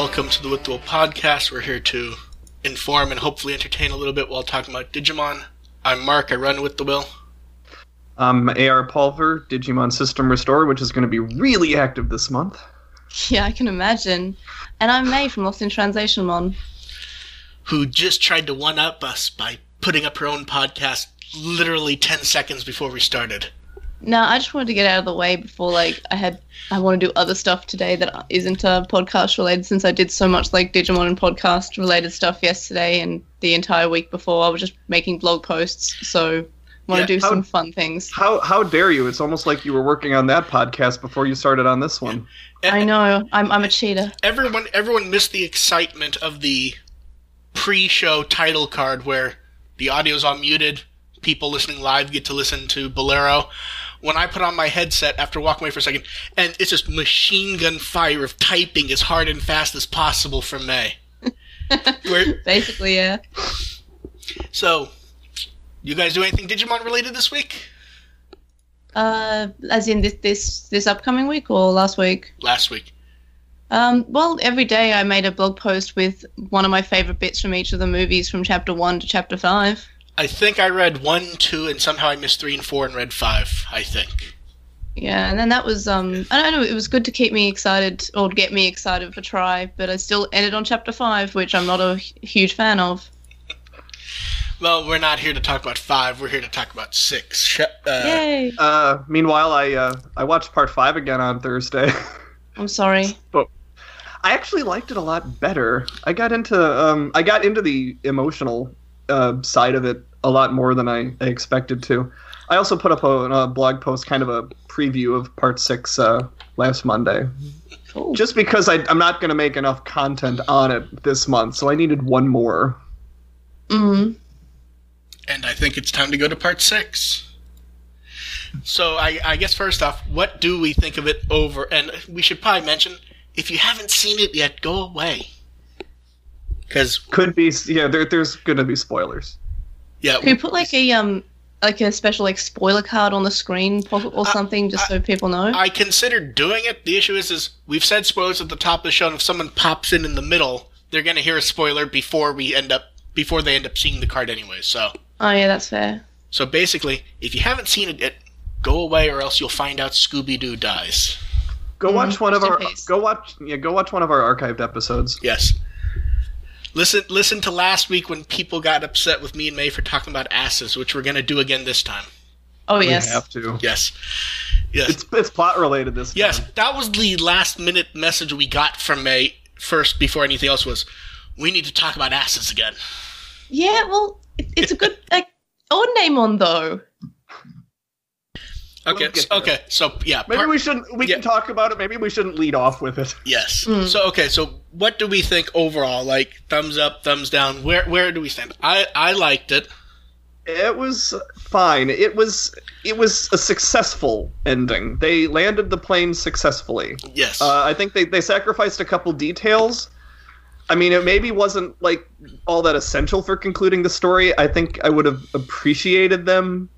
welcome to the With the Will podcast. We're here to inform and hopefully entertain a little bit while talking about Digimon. I'm Mark, I run With the Will. I'm AR Pulver, Digimon System Restore, which is going to be really active this month. Yeah, I can imagine. And I'm May from Lost in Translation Mon. Who just tried to one up us by putting up her own podcast literally 10 seconds before we started. No, I just wanted to get out of the way before, like, I had. I want to do other stuff today that isn't uh, podcast related since I did so much, like, Digimon and podcast related stuff yesterday and the entire week before. I was just making blog posts, so I want Yeah, to do how- some fun things. How how dare you? It's almost like you were working on that podcast before you started on this one. I know, I'm, I'm a cheater. Everyone, everyone missed the excitement of the pre-show title card where the audio's all muted. People listening live get to listen to Bolero. When I put on my headset after walking away for a second, and it's just machine gun fire of typing as hard and fast as possible from May. Where, Basically, yeah. so, you guys do anything Digimon related this week? Uh, as in this this this upcoming week or last week? Last week. Um, well, every day I made a blog post with one of my favorite bits from each of the movies from chapter one to chapter five. I think I read one, two, and somehow I missed three and four and read five. I think. Yeah, and then that was um I don't know, it was good to keep me excited or get me excited for try, but I still ended on chapter five, which I'm not a huge fan of. Well, we're not here to talk about five. We're here to talk about six. Uh, Yay! Uh, meanwhile, I uh, I watched part five again on Thursday. I'm sorry. But I actually liked it a lot better. I got into um, I got into the emotional uh, side of it a lot more than I, I expected to. I also put up a, a blog post, kind of a preview of part six uh, last Monday, Cool. just because I, I'm not going to make enough content on it this month, so I needed one more. Mm. and I think it's time to go to part six. So I, I guess first off, what do we think of it over? And we should probably mention if you haven't seen it yet, go away. Because Could be yeah. There, there's going to be spoilers. Yeah, Can you put like a um like a special like spoiler card on the screen or something just so people know? I considered doing it. The issue is, is we've said spoilers at the top of the show, and if someone pops in in the middle, they're going to hear a spoiler before we end up before they end up seeing the card anyway. So oh yeah, that's fair. so basically, if you haven't seen it yet, go away, or else you'll find out Scooby Doo dies. Go Mhm, watch one of our peace. go watch yeah go watch one of our archived episodes. Yes. Listen, listen to last week when people got upset with me and May for talking about asses, which we're going to do again this time. Oh yes, We yes. have to. Yes, yes, It's it's plot related this time. yes. time. That was the last minute message we got from May first before anything else was. We need to talk about asses again. Yeah, well, it, it's a good like odd name on though. Okay, We'll so, okay. So yeah, Maybe part- we shouldn't. We yeah. can talk about it. Maybe we shouldn't lead off with it. yes. Mm. So okay, so what do we think overall? Like thumbs up, thumbs down. Where where do we stand? I I liked it. It was fine. It was it was a successful ending. They landed the plane successfully. Yes. Uh, I think they they sacrificed a couple details. I mean, it maybe wasn't like all that essential for concluding the story. I think I would have appreciated them.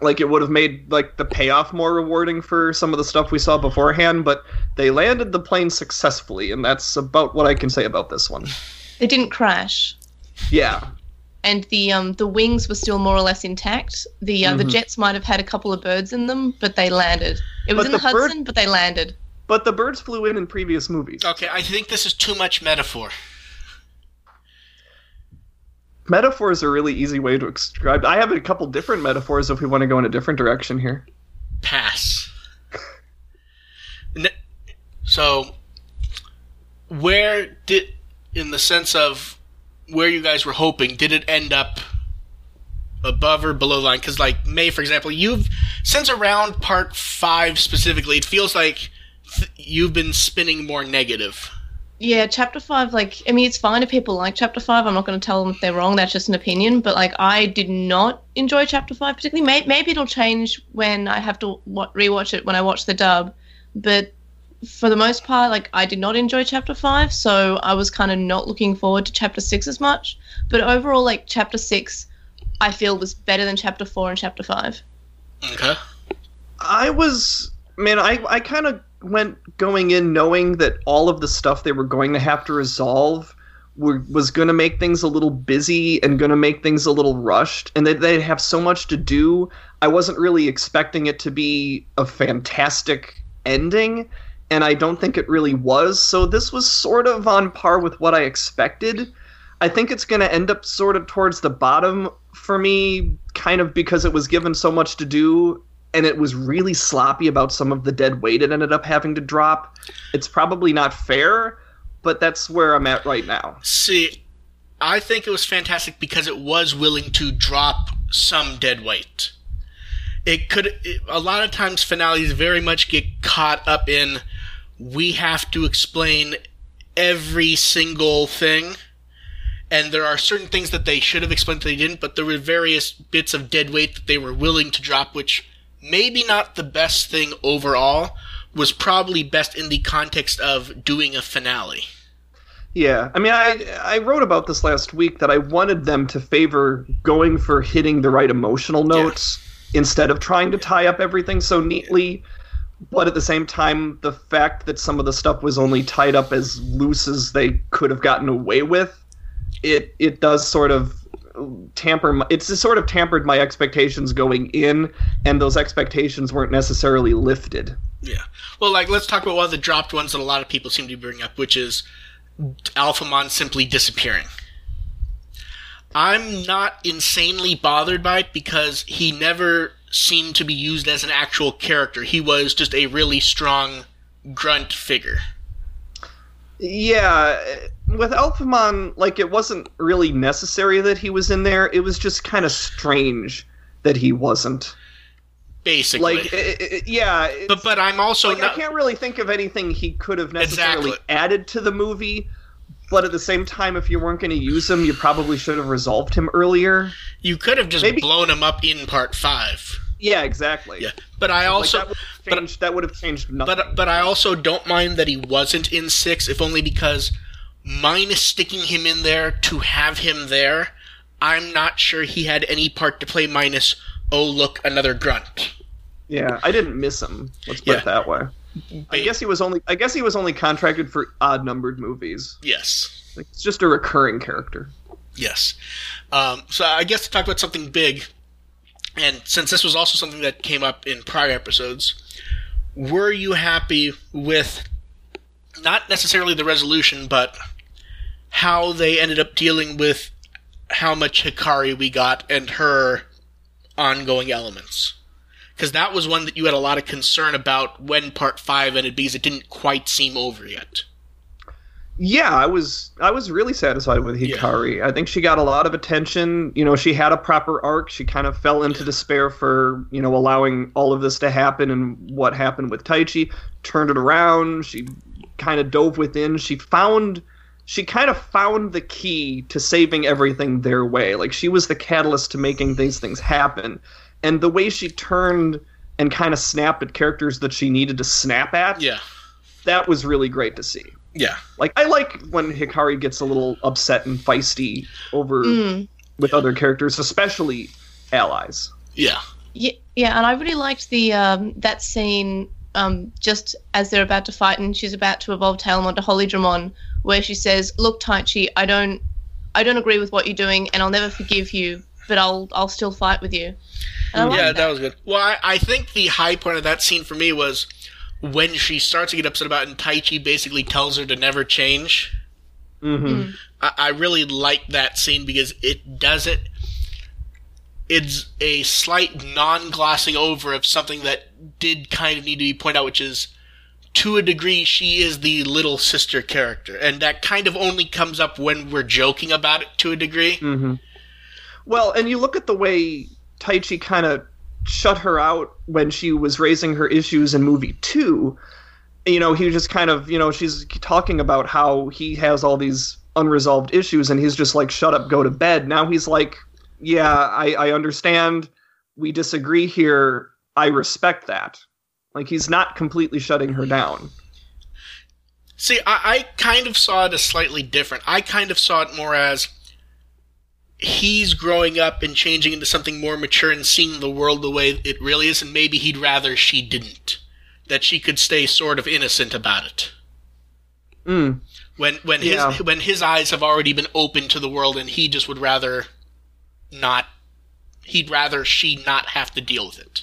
Like it would have made like the payoff more rewarding for some of the stuff we saw beforehand, but they landed the plane successfully, and that's about what I can say about this one. They didn't crash. Yeah, and the um the wings were still more or less intact. The uh, the Mhm. jets might have had a couple of birds in them, but they landed. It was But in the, the bird- Hudson, but they landed. but the birds flew in in previous movies. okay, I think this is too much metaphor. Metaphors are a really easy way to describe. I have a couple different metaphors if we want to go in a different direction here. pass. So, where did, in the sense of where you guys were hoping, did it end up above or below line? Because, like May, for example, you've since around part five specifically, it feels like th- you've been spinning more negative. Yeah, chapter five. Like, I mean, it's fine if people like chapter five. I'm not going to tell them if they're wrong. That's just an opinion. But like, I did not enjoy chapter five particularly. May- maybe it'll change when I have to wa- rewatch it when I watch the dub. But for the most part, like, I did not enjoy chapter five. So I was kind of not looking forward to chapter six as much. But overall, like, chapter six, I feel was better than chapter four and chapter five. Okay. I was man, I I kind of went going in knowing that all of the stuff they were going to have to resolve were, was going to make things a little busy and going to make things a little rushed, and that they'd have so much to do. I wasn't really expecting it to be a fantastic ending, and I don't think it really was. So this was sort of on par with what I expected. I think it's going to end up sort of towards the bottom for me, kind of because it was given so much to do and it was really sloppy about some of the dead weight it ended up having to drop. It's probably not fair, but that's where I'm at right now. See, I think it was fantastic because it was willing to drop some dead weight. It could, it, a lot of times finales very much get caught up in we have to explain every single thing. And there are certain things that they should have explained that they didn't, but there were various bits of dead weight that they were willing to drop, which maybe not the best thing overall, was probably best in the context of doing a finale. Yeah, I mean, I I wrote about this last week that I wanted them to favor going for hitting the right emotional notes yeah. instead of trying to tie up everything so neatly. But at the same time, the fact that some of the stuff was only tied up as loose as they could have gotten away with, it it does sort of tamper my, it's sort of tampered my expectations going in and those expectations weren't necessarily lifted. Yeah. Well like let's talk about one of the dropped ones that a lot of people seem to bring up which is alphamon simply disappearing. I'm not insanely bothered by it because he never seemed to be used as an actual character. He was just a really strong grunt figure. Yeah, with Alphamon, like it wasn't really necessary that he was in there. It was just kind of strange that he wasn't. Basically, like, it, it, yeah, but but I'm also like, not... I can't really think of anything he could have necessarily exactly. added to the movie. But at the same time, if you weren't going to use him, you probably should have resolved him earlier. You could have just Maybe... blown him up in part five. Yeah, exactly. Yeah, but I also like that, would changed, but, that would have changed nothing. But but I also don't mind that he wasn't in six, if only because minus sticking him in there to have him there, I'm not sure he had any part to play. Minus, oh look, another grunt. Yeah, I didn't miss him. Let's put yeah. it that way. I guess he was only. I guess he was only contracted for odd numbered movies. Yes, like, it's just a recurring character. Yes. Um, so I guess to talk about something big, and since this was also something that came up in prior episodes, were you happy with not necessarily the resolution, but how they ended up dealing with how much Hikari we got and her ongoing elements? Because that was one that you had a lot of concern about when part five ended because it didn't quite seem over yet yeah, I was I was really satisfied with Hikari. Yeah. I think she got a lot of attention. You know, she had a proper arc. She kind of fell into despair for you know allowing all of this to happen and what happened with Taichi. Turned it around. She kind of dove within. She found she kind of found the key to saving everything their way. Like she was the catalyst to making these things happen. And the way she turned and kind of snapped at characters that she needed to snap at. Yeah. That was really great to see. Yeah. Like I like when Hikari gets a little upset and feisty over mm. with other characters, especially allies. Yeah. Yeah, yeah, and I really liked the um, that scene um, just as they're about to fight and she's about to evolve Tailmon to Holy Dramon, where she says, "Look, Taichi, I don't, I don't agree with what you're doing, and I'll never forgive you, but I'll, I'll still fight with you." yeah, that. that. was good. Well, I, I think the high point of that scene for me was when she starts to get upset about it, and Taichi basically tells her to never change. Mm-hmm. Mm. I, I really like that scene because it does it. It's a slight non-glossing over of something that did kind of need to be pointed out, which is to a degree, she is the little sister character, and that kind of only comes up when we're joking about it to a degree. Mm-hmm. Well, and you look at the way Taichi kind of shut her out when she was raising her issues in movie two. You know, he just kind of, you know, she's talking about how he has all these unresolved issues, and he's just like, shut up, go to bed. Now he's like, yeah, I, I understand. We disagree here. I respect that. Like, he's not completely shutting her down. See, I, I kind of saw it as slightly different. I kind of saw it more as he's growing up and changing into something more mature and seeing the world the way it really is, and maybe he'd rather she didn't. that she could stay sort of innocent about it. Mm. When when Yeah. his when his eyes have already been opened to the world and he just would rather not he'd rather she not have to deal with it.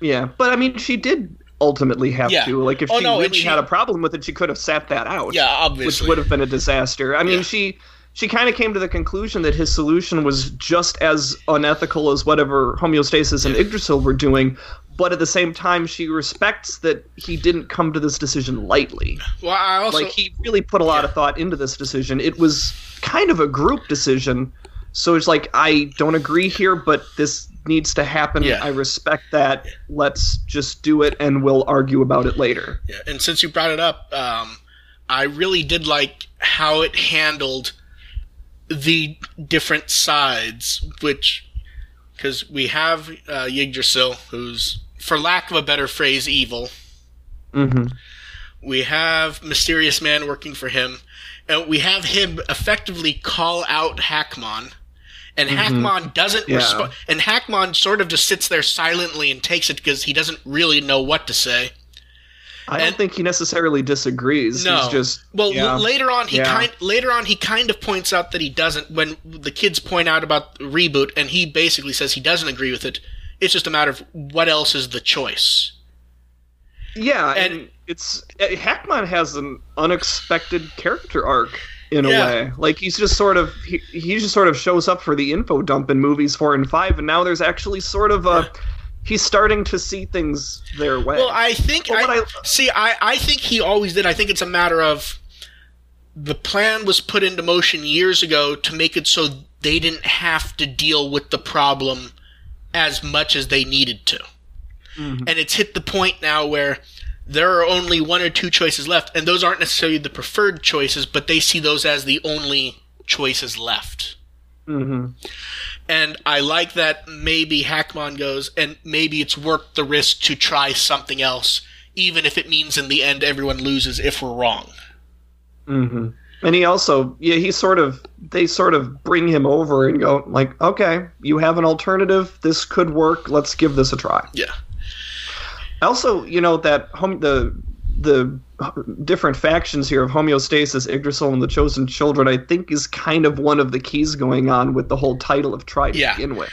Yeah, but I mean, she did ultimately have Yeah. to. Like, if Oh, she no, really she- had a problem with it, she could have sat that out. Yeah, obviously, which would have been a disaster. I mean, Yeah. she she kind of came to the conclusion that his solution was just as unethical as whatever homeostasis and Yggdrasil were doing, but at the same time, she respects that he didn't come to this decision lightly. well, I also like he really put a lot of thought into this decision. It was kind of a group decision, so it's like I don't agree here, but this needs to happen. Yeah. I respect that. Let's just do it, and we'll argue about it later. Yeah, and since you brought it up, um, I really did like how it handled the different sides, which because we have uh, Yggdrasil, who's, for lack of a better phrase, evil. Mm-hmm. We have Mysterious Man working for him, and we have him effectively call out Hackmon. And mm-hmm. Hackmon doesn't Yeah. respond. And Hackmon sort of just sits there silently and takes it because he doesn't really know what to say. I don't And- think he necessarily disagrees. No. He's just Well, yeah. l- later on, he Yeah. kind later on he kind of points out that he doesn't. When the kids point out about the reboot, and he basically says he doesn't agree with it. It's just a matter of what else is the choice. yeah, and, and- it's Hackmon has an unexpected character arc in a way. Like he's just sort of he, he just sort of shows up for the info dump in movies four and five, and now there's actually sort of a he's starting to see things their way. Well, I think Well, I, I- see. I I think he always did. I think it's a matter of the plan was put into motion years ago to make it so they didn't have to deal with the problem as much as they needed to. Mhm. And it's hit the point now where there are only one or two choices left, and those aren't necessarily the preferred choices, but they see those as the only choices left. hmm And I like that maybe Hackmon goes, and maybe it's worth the risk to try something else, even if it means in the end everyone loses if we're wrong. hmm And he also, yeah, he sort of, they sort of bring him over and go, like, okay, you have an alternative. This could work. Let's give this a try. Yeah. Also, you know that home the the different factions here of homeostasis, Yggdrasil, and the Chosen Children, I think, is kind of one of the keys going on with the whole title of Try to Yeah. begin with.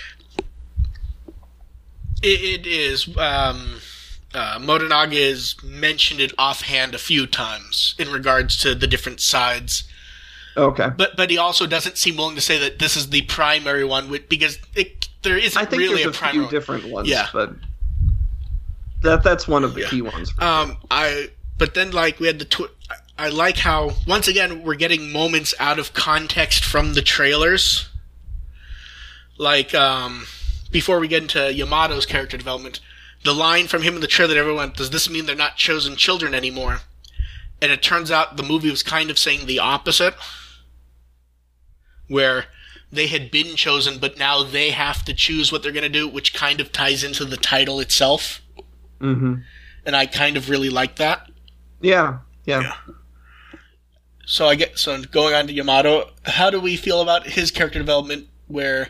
It, it is. Um, uh, has mentioned it offhand a few times in regards to the different sides. Okay. But but he also doesn't seem willing to say that this is the primary one, because it, there isn't I think really there's a a, primary few one. different ones, Yeah. but that that's one of the Yeah. key ones. Um, I but then like we had the tw- I like how once again we're getting moments out of context from the trailers. Like um, before we get into Yamato's character development, the line from him in the trailer, that everyone does this mean they're not chosen children anymore? And it turns out the movie was kind of saying the opposite, where they had been chosen, but now they have to choose what they're going to do, which kind of ties into the title itself. Hmm And I kind of really like that. Yeah, yeah. Yeah. So I get so going on to Yamato, how do we feel about his character development where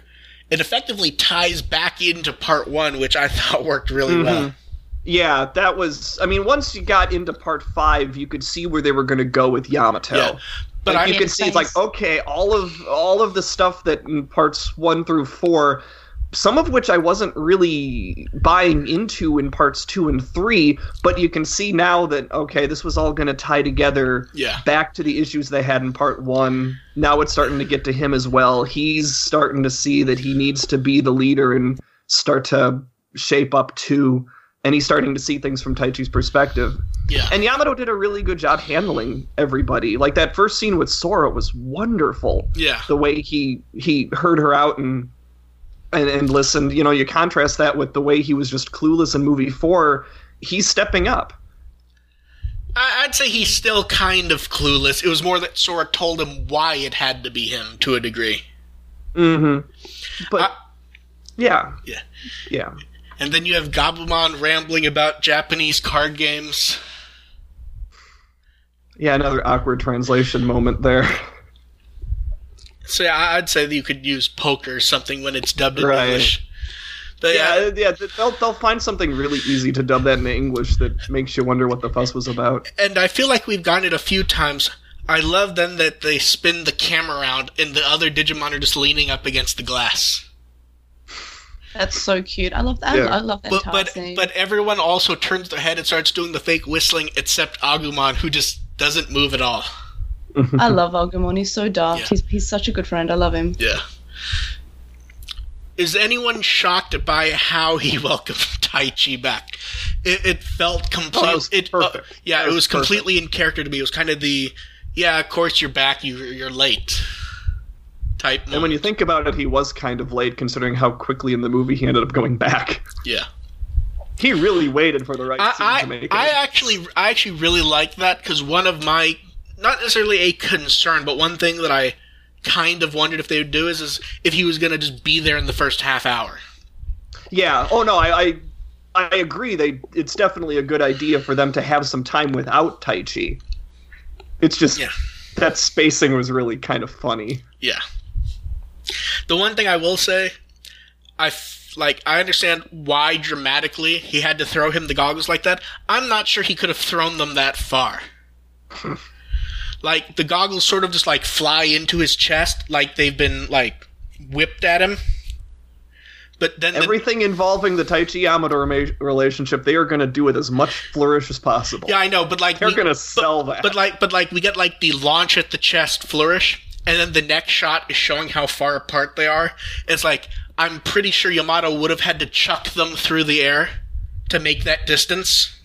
it effectively ties back into part one, which I thought worked really well. Mhm. Yeah, that was. I mean, once you got into part five, you could see where they were going to go with Yamato. Yeah. But like I you could see, it's like okay, all of all of the stuff that in parts one through four, some of which I wasn't really buying into in parts two and three, but you can see now that okay, this was all going to tie together yeah, back to the issues they had in part one. Now it's starting to get to him as well. He's starting to see that he needs to be the leader and start to shape up to, And he's starting to see things from Taichi's perspective. yeah, And Yamato did a really good job handling everybody. Like that first scene with Sora was wonderful. yeah, The way he he heard her out and and, and listened. You know, you contrast that with the way he was just clueless in movie four. He's stepping up. I'd say he's still kind of clueless. It was more that Sora told him why it had to be him to a degree. Mm-hmm. But yeah, yeah. yeah. And then you have Gabumon rambling about Japanese card games. Yeah, another awkward translation moment there. So yeah, I- I'd say that you could use poker or something when it's dubbed in Right. English. But Yeah, yeah, they'll they'll find something really easy to dub that in English that makes you wonder what the fuss was about. and I feel like we've gotten it a few times. I love then that they spin the camera around and the other Digimon are just leaning up against the glass. That's so cute. I love that. Yeah. I love that But but scene. but everyone also turns their head and starts doing the fake whistling, except Agumon, who just doesn't move at all. I love Agumon. He's so daft. Yeah. He's he's such a good friend. I love him. Yeah. Is anyone shocked by how he welcomed Taichi back? It, it felt complete. Oh, it was uh, perfect. yeah, it was was completely in character to me. It was kind of the, yeah, of course you're back. You you're late. Type. And when you think about it, he was kind of late considering how quickly in the movie he ended up going back. yeah. He really waited for the right scene to I, make it. I, I actually I actually really like that because one of my not necessarily a concern, but one thing that I kind of wondered if they would do is is if he was gonna just be there in the first half hour. Yeah. Oh no, I, I I agree. They it's definitely a good idea for them to have some time without Taichi. It's just Yeah. that spacing was really kind of funny. Yeah. The one thing I will say, I f- like I understand why dramatically he had to throw him the goggles like that. I'm not sure he could have thrown them that far. like the goggles sort of just like fly into his chest like they've been like whipped at him. But then the, Everything involving the Taichi Yamato relationship, they are going to do with as much flourish as possible. yeah, I know, but like They're going to sell that. But like, but like, we get like the launch at the chest flourish, and then the next shot is showing how far apart they are. It's like I'm pretty sure Yamato would have had to chuck them through the air to make that distance.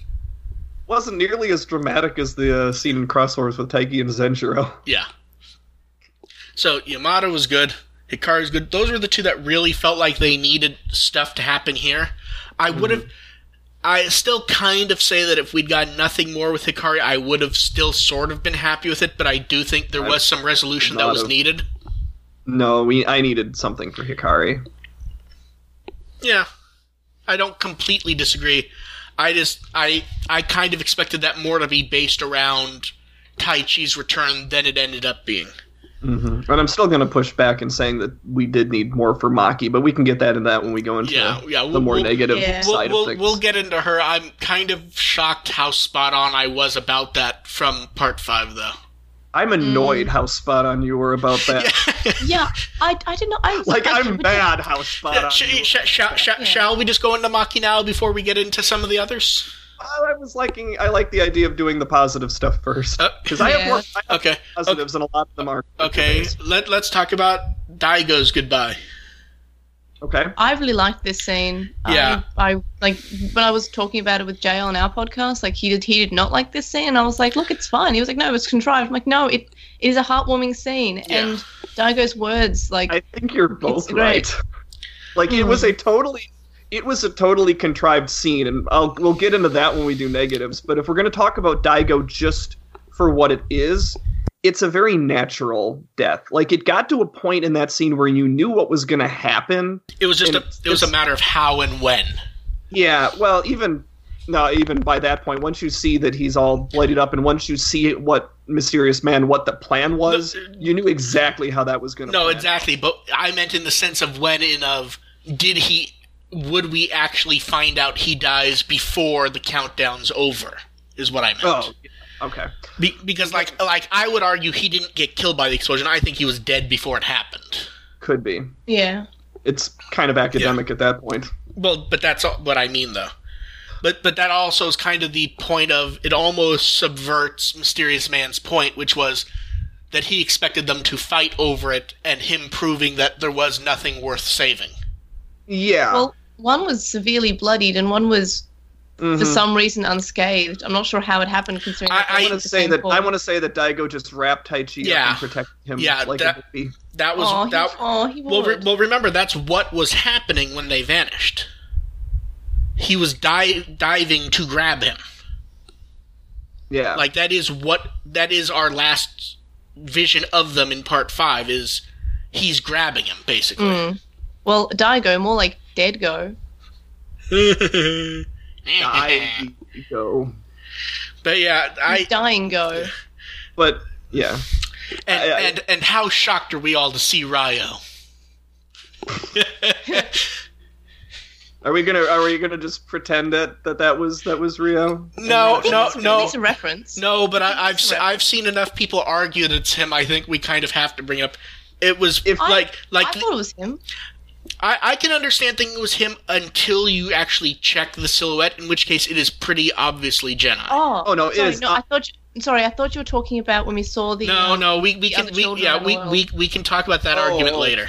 Wasn't nearly as dramatic as the uh, scene in Xros Wars with Taiki and Zenjiro. Yeah. So Yamato was good. Hikari's good. Those were the two that really felt like they needed stuff to happen here. I would have. I still kind of say that if we'd got nothing more with Hikari, I would have still sort of been happy with it. But I do think there was some resolution that was needed. No, we I needed something for Hikari. Yeah, I don't completely disagree. I just I I kind of expected that more to be based around Taichi's return than it ended up being. hmm And I'm still going to push back and saying that we did need more for Maki, but we can get that in that when we go into Yeah, yeah, the we'll- more we'll- negative Yeah. We'll, side we'll, of things. we'll get into her. I'm kind of shocked how spot on I was about that from part five, though. I'm annoyed Mm. how spot on you were about that. Yeah, I I did not. I like I, I'm mad how spot on. Sh- you were. sh- sh- sh- Yeah. Shall we just go into Maki now before we get into some of the others? I was liking. I like the idea of doing the positive stuff first Uh, because I have Yeah. more I have Okay. positives and a lot of them are. Okay. Let Let's talk about Daigo's goodbye. Okay. I really liked this scene. Yeah. I, I like when I was talking about it with Jay on our podcast. Like he did, he did not like this scene. I was like, "Look, it's fine." He was like, "No, it's contrived." I'm like, "No, it, it is a heartwarming scene." Yeah. And Daigo's words, like, I think you're both right. Like it was a mm. totally, it was a totally contrived scene, and I'll we'll get into that when we do negatives. But if we're going to talk about Daigo just for what it is, it's a very natural death. Like it got to a point in that scene where you knew what was going to happen. It was just a. It was a matter of how and when. Yeah, well, even no, even by that point, once you see that he's all bloodied up, and once you see what mysterious man, what the plan was, you knew exactly how that was going to. No, exactly. But I meant in the sense of when in of did he would we actually find out he dies before the countdown's over? Is what I meant. Oh, okay. Be- because like like I would argue he didn't get killed by the explosion. I think he was dead before it happened. Could be. yeah, It's kind of academic at that point. Well, but that's what I mean though. But but that also is kind of the point of it almost subverts Mysterious Man's point, which was that he expected them to fight over it and him proving that there was nothing worth saving. Yeah. well, one was severely bloodied and one was Mhm. for some reason unscathed. I'm not sure how it happened, considering I- I they I were want to say same that I want to say that Daigo just wrapped Taichi Yeah. up and protected him Yeah, like that- a baby. That was Oh, he, that. oh, he Well, re- well, remember that's what was happening when they vanished. He was di- diving to grab him. Yeah. Like that is what that is our last vision of them in part five. Is he's grabbing him basically. Mm. Well, Daigo, more like Dead Go. But yeah, I Dying Go. But yeah. and, I- I- and and how shocked are we all to see Ryo? Are we gonna are we gonna just pretend that that, that was that was Ryo? No, no, It's- no. It's a reference. No, but I, I've se- I've seen enough people argue that it's him. I think we kind of have to bring up. It was If- I- like like I thought it was him. I, I can understand thinking it was him until you actually check the silhouette, in which case it is pretty obviously Gennai. Oh, Oh, no, it sorry, is No, not- I thought. You, sorry, I thought you were talking about when we saw the. no, um, no, we, we can we yeah we, we we can talk about that Oh, argument later.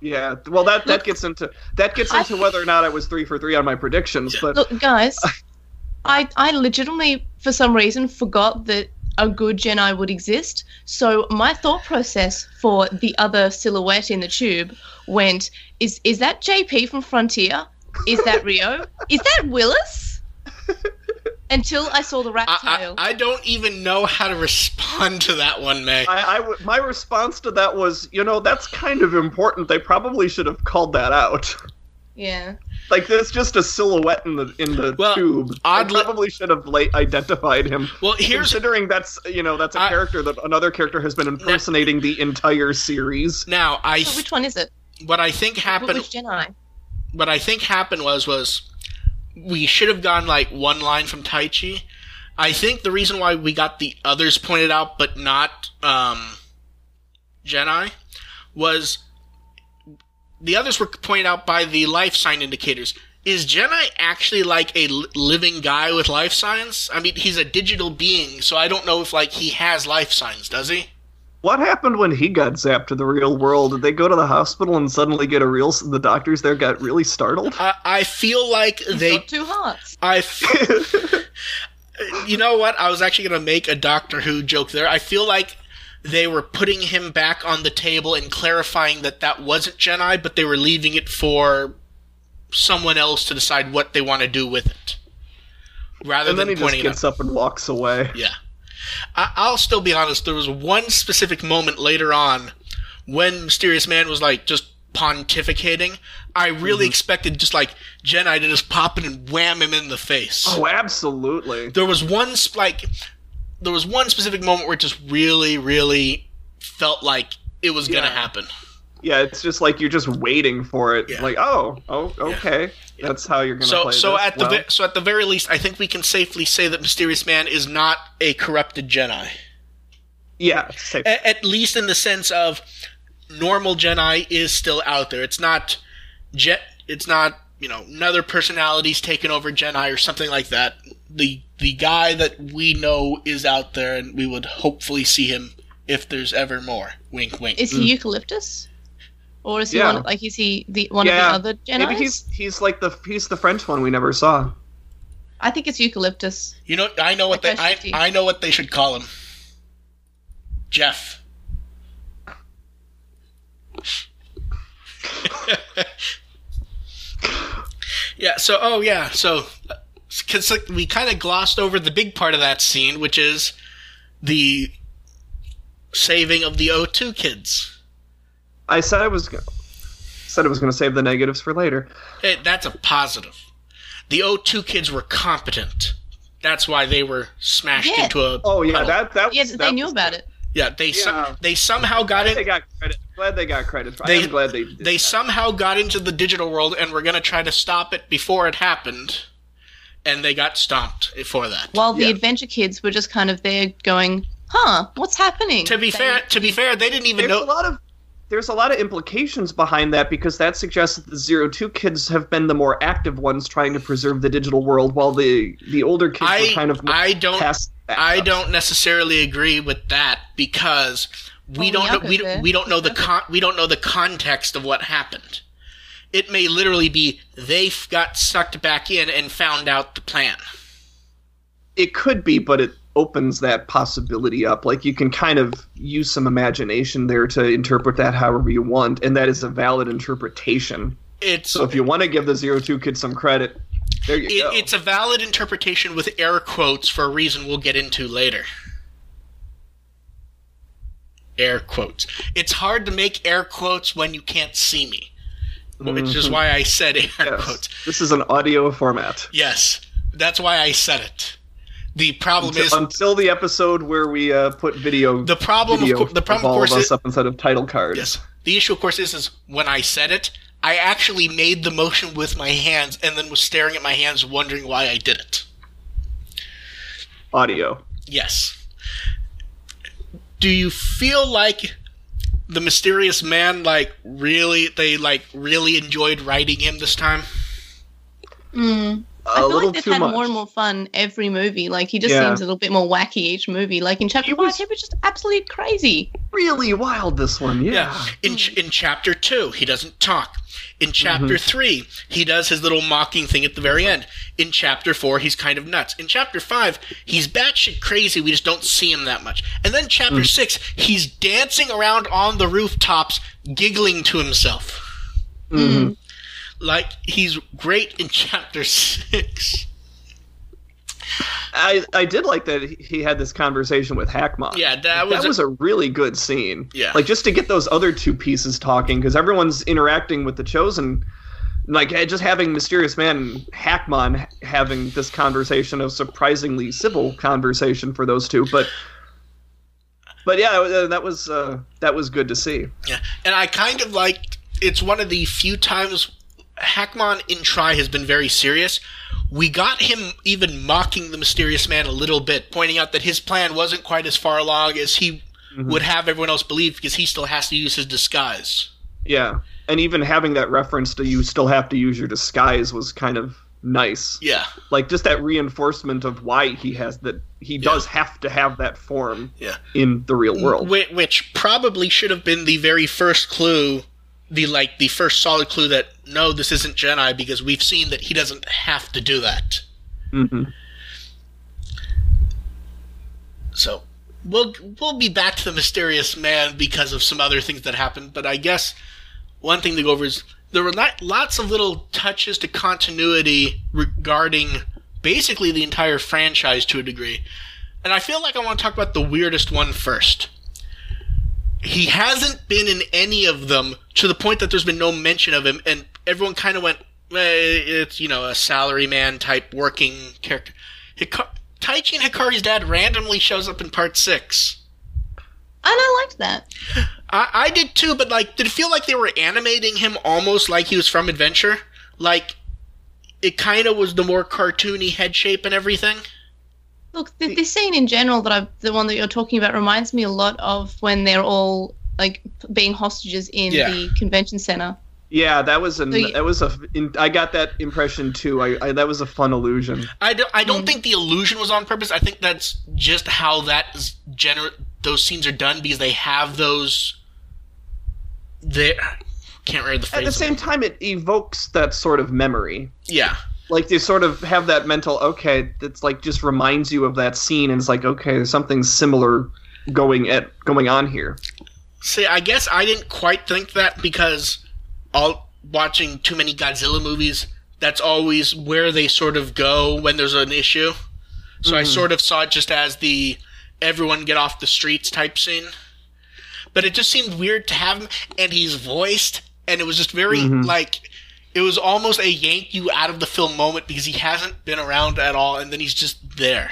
Yeah. Well, that that gets into that gets I- into whether or not I was three for three on my predictions. But Look, guys, I I legitimately for some reason forgot that a good Gennai would exist. So my thought process for the other silhouette in the tube went: is is that JP from Frontier? Is that Ryo? is that Willis? Until I saw the rat I, tail. I, I don't even know how to respond to that one, May. I, I w- my response to that was, you know, that's kind of important. They probably should have called that out. Yeah. Like there's just a silhouette in the in the Well, tube. oddly- they probably should have late identified him. well, here's Considering that's you know that's a I- character that another character has been impersonating the entire series. now I So which one is it? what I think happened. Which Gennai? what I think happened was was we should have gone like one line from Taichi. I think the reason why we got the others pointed out but not um, Gennai was the others were pointed out by the life sign indicators. Is Gennai actually like a living guy with life signs? I mean, he's a digital being, so I don't know if like he has life signs. Does he? What happened when he got zapped to the real world? Did they go to the hospital and suddenly get a real? The doctors there got really startled. I, I feel like He's they. got two hearts. I. F- you know what? I was actually going to make a Doctor Who joke there. I feel like they were putting him back on the table and clarifying that that wasn't Gennai, but they were leaving it for someone else to decide what they want to do with it, rather and then than he just pointing it out. gets up and walks away. Yeah. I- I'll still be honest. There was one specific moment later on when Mysterious Man was like just pontificating. I really mm-hmm. expected just like Gennai to just pop in and wham him in the face. Oh, absolutely. There was one like there was one specific moment where it just really, really felt like it was gonna Yeah. happen. Yeah, it's just like you're just waiting for it. Yeah. Like, oh, oh, okay, that's how you're gonna So, play so this. at the Well, ve- so at the very least, I think we can safely say that Mysterious Man is not a corrupted Gennai. yeah, safe. A- at least in the sense of normal Gennai is still out there. It's not jet. It's not you know another personality's taken over Gennai or something like that. The the guy that we know is out there, and we would hopefully see him if there's ever more. Wink, wink. Is he mm. eucalyptus? Or is he Yeah. one like is he the one Yeah, of the other Gennai? Maybe he's he's like the he's the French one we never saw. I think it's eucalyptus. you know, I know what they. I, 50. I know what they should call him. Jeff. yeah. So, oh yeah. So, because we kind of glossed over the big part of that scene, which is the saving of the O2 kids. I said I was go- said I was going to save the negatives for later. Hey, that's a positive. The O2 kids were competent. That's why they were smashed Yeah. into a. Oh yeah, puddle. that that Yeah, was, they knew was- about it. Yeah, they Yeah. some, they somehow got it. in. they got credit. Glad they got credit. They- I'm glad they did they that. somehow got into the digital world and were going to try to stop it before it happened and they got stomped for that While the Yeah. adventure kids were just kind of there going, "Huh, what's happening?" to be They- fair to be fair they didn't even There's a lot of there's a lot of implications behind that because that suggests that the zero two kids have been the more active ones trying to preserve the digital world, while the the older kids I- were kind of I don't- past that i stuff. don't necessarily agree with that because we Well, don't know we, we don't know the con- we don't know the context of what happened it may literally be they got sucked back in and found out the plan It could be, but it opens that possibility up. Like you can kind of use some imagination there to interpret that however you want, and that is a valid interpretation. it's So if you want to give the zero two kids some credit, there you go. it's a valid interpretation with air quotes for a reason we'll get into later. Air quotes. It's hard to make air quotes when you can't see me, which is Mhm. why I said air Yes. quotes. This is an audio format. Yes, that's why I said it. The problem Until, is until the episode where we uh, put video. the problem. Of video cour- the problem, all of course, of us is up instead of title cards. yes. The issue, of course, is is when I said it, I actually made the motion with my hands and then was staring at my hands, wondering why I did it. Audio. Yes. Do you feel like the mysterious man, like, really, they, like, really enjoyed writing him this time? Mm. A I feel little like they've too had much. more and more fun every movie. Like he just Yeah. seems a little bit more wacky each movie. Like in chapter He five, was- he was just absolutely crazy. Really wild, this one. Yeah. In, ch- in chapter two, he doesn't talk. In chapter three, he does his little mocking thing at the very end. In chapter four, he's kind of nuts. In chapter five, he's batshit crazy. We just don't see him that much. And then chapter six, he's dancing around on the rooftops, giggling to himself. Mhm. Like he's great in chapter six. I I did like that he had this conversation with Hackmon. Yeah, that was that was a really good scene. Yeah. like just to get those other two pieces talking because everyone's interacting with the chosen. Like eh, just having mysterious man and Hackmon having this conversation, a surprisingly civil conversation for those two, but. But yeah, that was uh, that was good to see. Yeah, and I kind of liked. It's one of the few times Hackmon in Try has been very serious. We got him even mocking the mysterious man a little bit, pointing out that his plan wasn't quite as far along as he mm-hmm. would have everyone else believe because he still has to use his disguise. Yeah, and even having that reference to you still have to use your disguise was kind of nice. Yeah, Like just that reinforcement of why he has that he does have to have that form yeah. in the real world. Which probably should have been the very first clue, the like the first solid clue that no, this isn't Gennai because we've seen that he doesn't have to do that. hmm So we'll we'll be back to the mysterious man because of some other things that happened. But I guess one thing to go over is there were not, lots of little touches to continuity regarding basically the entire franchise to a degree. And I feel like I want to talk about the weirdest one first. He hasn't been in any of them to the point that there's been no mention of him, and everyone kind of went, eh, it's, you know, a salaryman type working character. Hika- Taichi and Hikari's dad randomly shows up in part six. And I liked that. I, I did too, but like, did it feel like they were animating him almost like he was from Adventure? Like, it kind of was the more cartoony head shape and everything. Look, th- this scene in general that I, the one that you're talking about, reminds me a lot of when they're all like being hostages in Yeah. the convention center. Yeah, that was an So you- that was a in, I got that impression too. I, I that was a fun illusion. I don't, I don't Mm. think the illusion was on purpose. I think that's just how that is gener- those scenes are done because they have those. They can't remember the At the same time, it evokes that sort of memory. yeah, Like they sort of have that mental okay. That's like just reminds you of that scene, and it's like okay, there's something similar going at going on here. See, I guess I didn't quite think that because all watching too many Godzilla movies, that's always where they sort of go when there's an issue. So I mm-hmm. sort of saw it just as the everyone get off the streets type scene. But it just seemed weird to have him, and he's voiced, and it was just very mm-hmm. like it was almost a yank you out of the film moment because he hasn't been around at all, and then he's just there.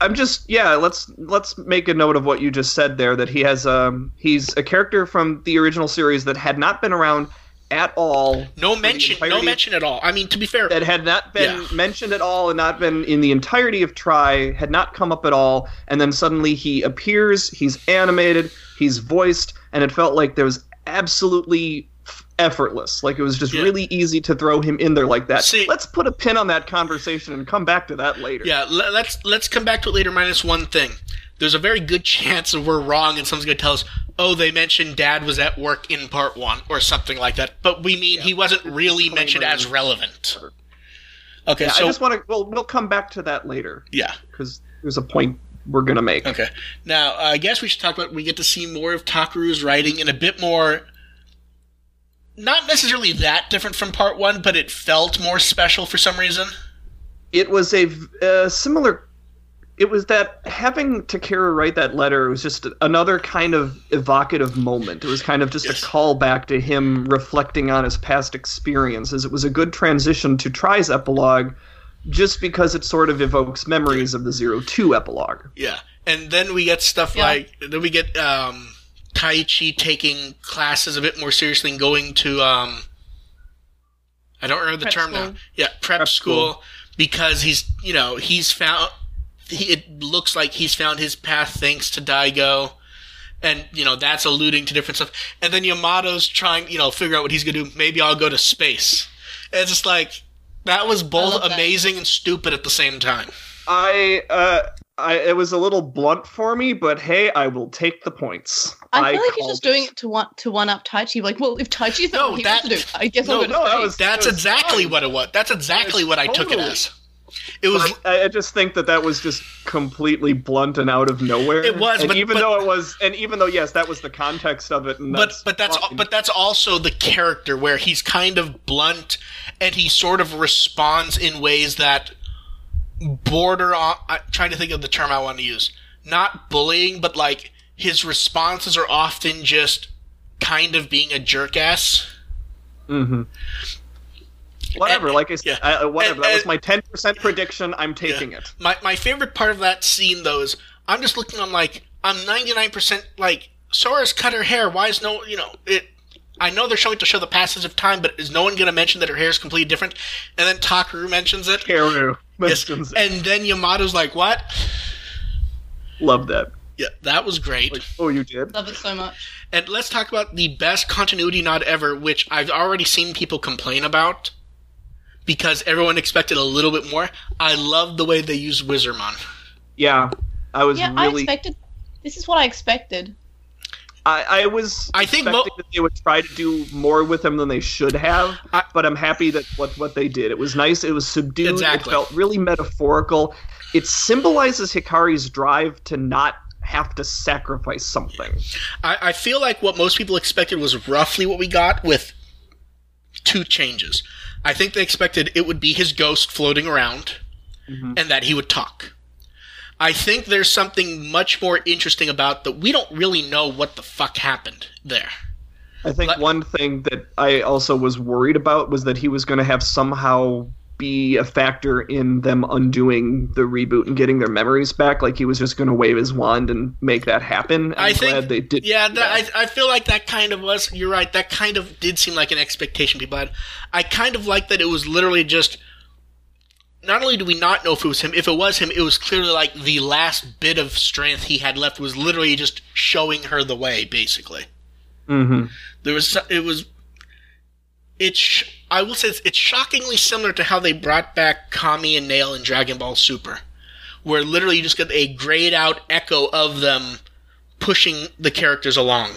I'm just yeah. Let's let's make a note of what you just said there. That he has um he's a character from the original series that had not been around at all. No mention, no mention at all. I mean, to be fair, that had not been Yeah. mentioned at all and not been in the entirety of Try, had not come up at all, and then suddenly he appears, he's animated, he's voiced, and it felt like there was absolutely effortless. Like it was just Yeah. really easy to throw him in there like that. See- Let's put a pin on that conversation and come back to that later. Yeah, le- let's let's come back to it later. Minus one thing. There's a very good chance that we're wrong, and someone's going to tell us, "Oh, they mentioned Dad was at work in part one or something like that." But we mean he wasn't really mentioned as relevant. Okay, Yeah, so I just want to. Well, we'll come back to that later yeah, because there's a point we're gonna make. okay. Now uh, I guess we should talk about. We get to see more of Takeru's writing and a bit more. Not necessarily that different from part one, but it felt more special for some reason. it was a uh, similar it was that having Takeru write that letter was just another kind of evocative moment. It was kind of just Yes. a callback to him reflecting on his past experiences. It was a good transition to Try's epilogue just because it sort of evokes memories of the Zero Two epilogue. Yeah, and then we get stuff Yeah. like then we get um, Taichi taking classes a bit more seriously and going to um, I don't remember the Prep term now. Yeah, prep, Prep school, school. because he's you know he's found. He, it looks like he's found his path thanks to Daigo, and you know that's alluding to different stuff. And then Yamato's trying you know figure out what he's gonna do. Maybe I'll go to space. And it's just like that was both love that. amazing and stupid at the same time. I uh I it was a little blunt for me, but hey, I will take the points. I feel like he's called just doing it to one to one up Taichi. Like, well, if Taichi's not No, what he that- wants to do, I guess no, I'm going to no, that was- That's was exactly fine. what it was. That's exactly what I took it as. It was I, I just think that that was just completely blunt and out of nowhere. It was, and but- even but- though it was, and even though yes, that was the context of it. And but that's but that's fine. but that's also the character where he's kind of blunt and he sort of responds in ways that border on I'm trying to think of the term I want to use not bullying but like his responses are often just kind of being a jerk ass Mhm. Whatever, And- like I said, yeah. I, whatever. And- that was my ten percent prediction. I'm taking it. my my favorite part of that scene though is I'm just looking I'm like I'm 99% like Sora's cut her hair why is no you know it I know they're showing to show the passage of time but is no one going to mention that her hair is completely different and then Takeru mentions it Karu. Mentions it. And then Yamato's like, "What?" Love that. Yeah, that was great. Like, oh, you did. Love it so much. And let's talk about the best continuity nod ever, which I've already seen people complain about because everyone expected a little bit more. I love the way they use Wizardmon. Yeah, I was Yeah, I expected. This is what I expected. I, I was I think mo- that they would try to do more with him than they should have, I- but I'm happy that what what they did. It was nice. It was subdued. Exactly. It felt really metaphorical. It symbolizes Hikari's drive to not have to sacrifice something. I, I feel like what most people expected was roughly what we got with two changes. I think they expected it would be his ghost floating around Mhm. and that he would talk. I think there's something much more interesting about that we don't really know what the fuck happened there. I think Let- one thing that I also was worried about was that he was going to have somehow be a factor in them undoing the reboot and getting their memories back. Like he was just going to wave his wand and make that happen. I'm I think- glad they did. Yeah, that, I, I feel like that kind of was. You're right. That kind of did seem like an expectation people had. I kind of like that it was literally just. Not only do we not know if it was him, if it was him, it was clearly like the last bit of strength he had left was literally just showing her the way, basically. hmm There was it was it's sh- I will say it's, it's shockingly similar to how they brought back Kami and Nail in Dragon Ball Super, where literally you just get a grayed out echo of them pushing the characters along.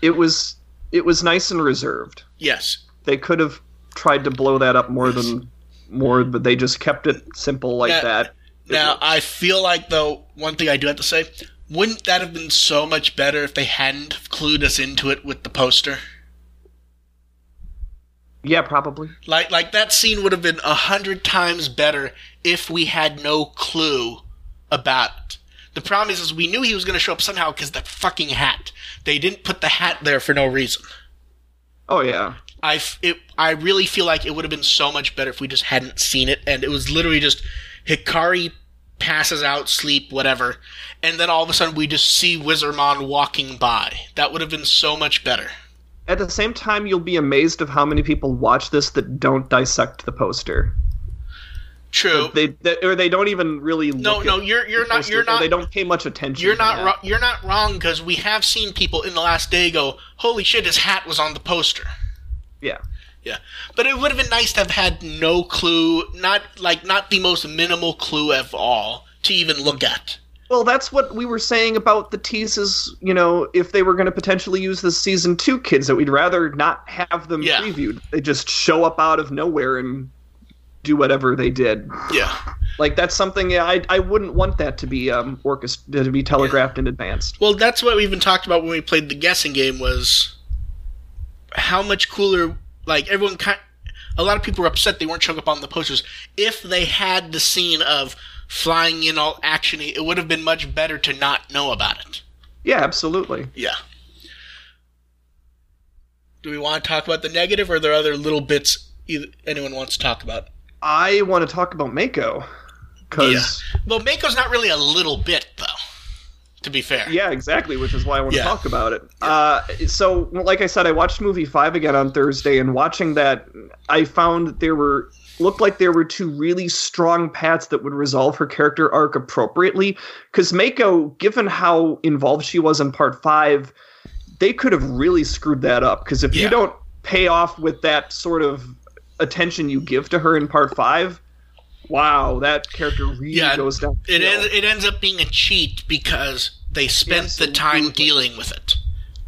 It was it was nice and reserved. Yes, They could have tried to blow that up more than more, but they just kept it simple like Now- that. It Now, works. I feel like, though, one thing I do have to say, wouldn't that have been so much better if they hadn't clued us into it with the poster? yeah, probably. Like, like that scene would have been a hundred times better if we had no clue about it. The problem is, is we knew he was going to show up somehow because that fucking hat. They didn't put the hat there for no reason. Oh yeah. I, f- it, I really feel like it would have been so much better if we just hadn't seen it, and it was literally just Hikari passes out, sleep, whatever, and then all of a sudden we just see Wizardmon walking by. That would have been so much better. At the same time, you'll be amazed of how many people watch this that don't dissect the poster. True. They, they or they don't even really. No, look no, at you're you're not you're not They don't pay much attention. you're not ro- you're not wrong because we have seen people in the last day go, "Holy shit, his hat was on the poster." Yeah. Yeah, but it would have been nice to have had no clue, not like not the most minimal clue of all to even look at. Well, that's what we were saying about the teases. You know, if they were going to potentially use the season two kids, that we'd rather not have them Yeah. previewed. They just show up out of nowhere and do whatever they did. Yeah. Like that's something yeah, I I wouldn't want that to be um orchest- to be telegraphed in advance. Well, that's what we even talked about when we played the guessing game was how much cooler. Like everyone, kind, a lot of people were upset they weren't showing up on the posters. If they had the scene of flying in all actiony, it would have been much better to not know about it. Yeah, absolutely. Yeah. Do we want to talk about the negative, or are there other little bits either, anyone wants to talk about? I want to talk about Mako because Well, Mako's not really a little bit though. To be fair. Yeah, exactly, which is why I want Yeah. to talk about it. Uh, so, like I said, I watched movie five again on Thursday, and watching that, I found that there were looked like there were two really strong paths that would resolve her character arc appropriately. Because Mako, given how involved she was in part five, they could have really screwed that up. Because if Yeah. you don't pay off with that sort of attention you give to her in part five, wow, that character really Yeah, goes down. It ends, it ends up being a cheat because they spent the time Absolutely. dealing with it.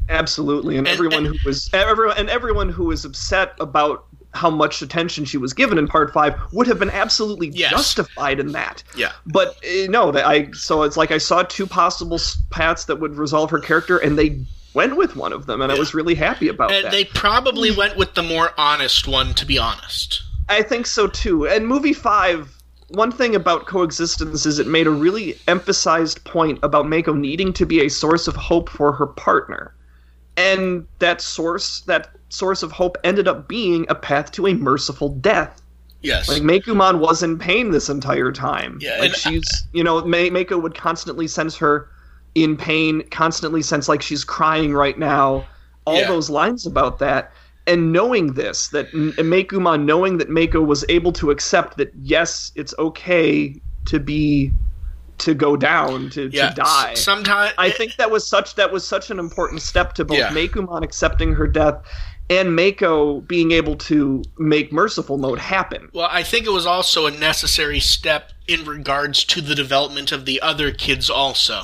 Absolutely, and, And- everyone and- who was everyone and everyone who was upset about how much attention she was given in part five would have been absolutely Yes. justified in that. Yeah. But uh, no, that I so it's like I saw two possible paths that would resolve her character, and they went with one of them, and I was really happy about And that. they probably went with the more honest one, to be honest. I think so too. And movie five, one thing about coexistence is it made a really emphasized point about Mako needing to be a source of hope for her partner. And that source, that source of hope ended up being a path to a merciful death. Yes. Like Meicoomon was in pain this entire time. Yeah, like she's, you know, Ma- Mako would constantly sense her in pain, constantly sense like she's crying right now. All Yeah. those lines about that, and knowing this, that M- Meicoomon, knowing that Mako was able to accept that yes, it's okay to be, to go down, to, yeah. to die. Sometimes I think that was such that was such an important step to both Yeah. Meicoomon accepting her death and Mako being able to make merciful mode happen. Well, I think it was also a necessary step in regards to the development of the other kids, also,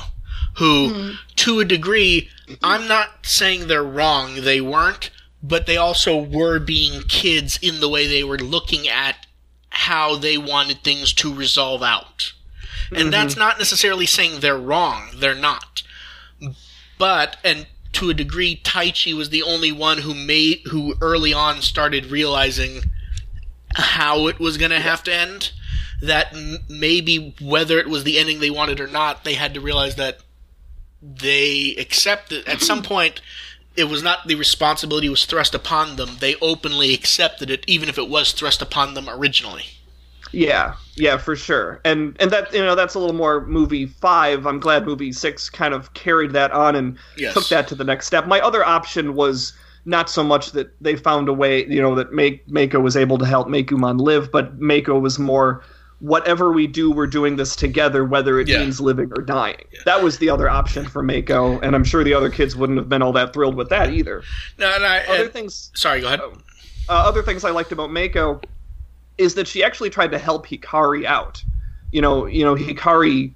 who, mm-hmm. to a degree, I'm not saying they're wrong, they weren't, but they also were being kids in the way they were looking at how they wanted things to resolve out. And mm-hmm. that's not necessarily saying they're wrong, they're not. But, and to a degree, Taichi was the only one who made, who early on started realizing how it was going to have to end. That m- maybe whether it was the ending they wanted or not, they had to realize that they accepted at some point. It was not the responsibility was thrust upon them. They openly accepted it, even if it was thrust upon them originally. Yeah, yeah, for sure. And and that you know that's a little more movie five. I'm glad movie six kind of carried that on and Yes. took that to the next step. My other option was not so much that they found a way, you know, that make Mako was able to help Meicoomon live, but Mako was more whatever we do, we're doing this together, whether it Yeah. means living or dying. That was the other option for Mako, and I'm sure the other kids wouldn't have been all that thrilled with that either. No, and I, Other and- things sorry, go ahead. uh, other things I liked about Mako is that she actually tried to help Hikari out. You know, you know, Hikari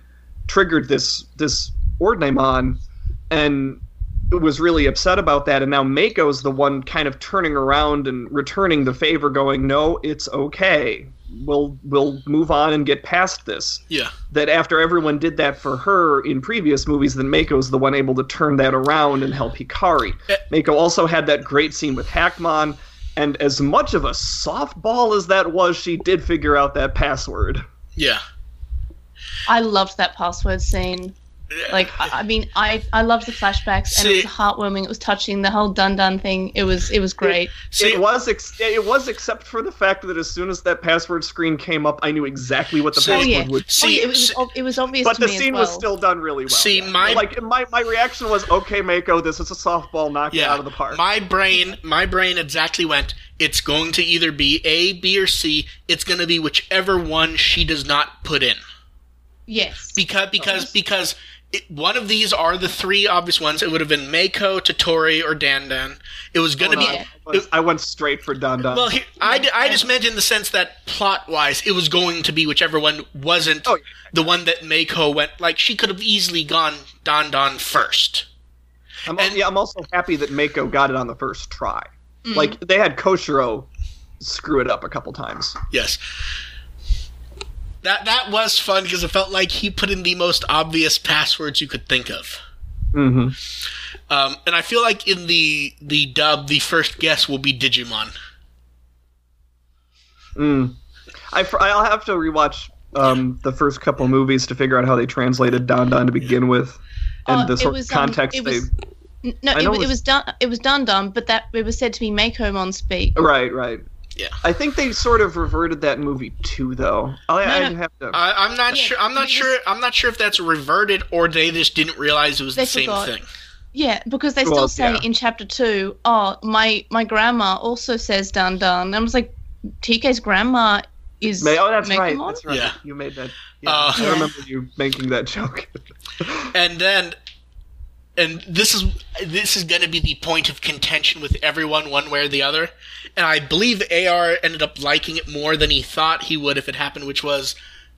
triggered this this Ordinemon and was really upset about that and now Mako's the one kind of turning around and returning the favor going, "No, it's okay. We'll we'll move on and get past this." Yeah, That after everyone did that for her in previous movies, then Mako's the one able to turn that around and help Hikari. Eh. Mako also had that great scene with Hackmon, and as much of a softball as that was, she did figure out that password. yeah. I loved that password scene. Like, I, I mean, I I loved the flashbacks, and it was heartwarming. It was touching. The whole dun dun thing. It was it was great. See, it was ex- it was except for the fact that as soon as that password screen came up, I knew exactly what the See- Oh password yeah. would. oh, yeah, it was see- it was obvious But to the me scene as well. was still done really well. See, yeah. my- like my my reaction was okay, Mako. This is a softball. Knock it yeah. out of the park. My brain, my brain exactly went. It's going to either be A, B, or C. It's going to be whichever one she does not put in. yes. because because because it, one of these are the three obvious ones. It would have been Mako, Totori, or Dandan. It was going to be. Yeah. I, was- I went straight for Dun Dun. Well, here, I, d- I just meant in the sense that plot wise, it was going to be whichever one wasn't Oh, yeah. the one that Mako went. Like she could have easily gone Don Don first. I'm, And- yeah, I'm also happy that Mako got it on the first try. Mm. Like they had Koshiro screw it up a couple times. Yes. That that was fun because it felt like he put in the most obvious passwords you could think of. Mm-hmm. Um, and I feel like in the the dub, the first guess will be Digimon. Mm. I fr- I'll have to rewatch um, the first couple movies to figure out how they translated Don Don to begin with, and Oh, the it sort was, of um, context it was- they. N- No, it, know it it was- was done. It was done done, but that it was said to be Makomon speak. Right, right. I think they sort of reverted that movie too, though. I, No, I'd no. have to. I, I'm not Yeah, sure. I'm not because- sure. I'm not sure if that's reverted or they just didn't realize it was They the same forgot. thing. Yeah, because they still Well, say yeah. in chapter two, oh, my my grandma also says dun dun. And I was like, TK's grandma is May- oh, that's right. Meicoomon? That's right. Yeah. You made that. Yeah, Uh, I Yeah. remember you making that joke. And then, and this is this is going to be the point of contention with everyone, one way or the other. And I believe AR ended up liking it more than he thought he would if it happened, which was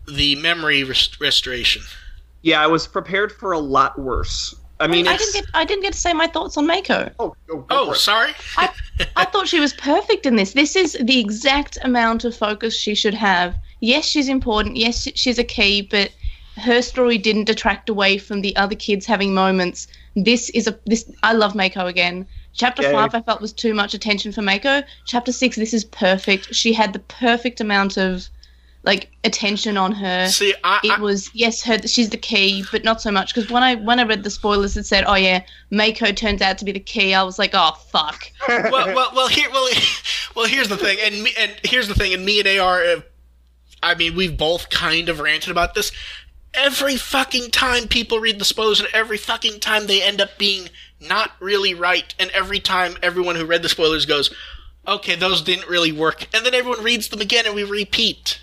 the memory rest- restoration. yeah, I was prepared for a lot worse. I mean, I it's, didn't get I didn't get to say my thoughts on Mako. Oh, oh, Oh, sorry. I, I thought she was perfect in this. This is the exact amount of focus she should have. Yes, she's important. Yes, she's a key, but her story didn't detract away from the other kids having moments. This is a this. I love Mako again. Chapter Yeah. five, I felt was too much attention for Mako. Chapter six, this is perfect. She had the perfect amount of like attention on her See, I, it I, was yes her she's the key but not so much because when i when i read the spoilers it said oh yeah mako turns out to be the key i was like oh fuck well, well, well, here, well, well, here's the thing, and me, and here's the thing, and me and AR, I mean, we've both kind of ranted about this. Every fucking time people read the spoilers, and every fucking time they end up being not really right, and every time everyone who read the spoilers goes, "Okay, those didn't really work," and then everyone reads them again, and we repeat.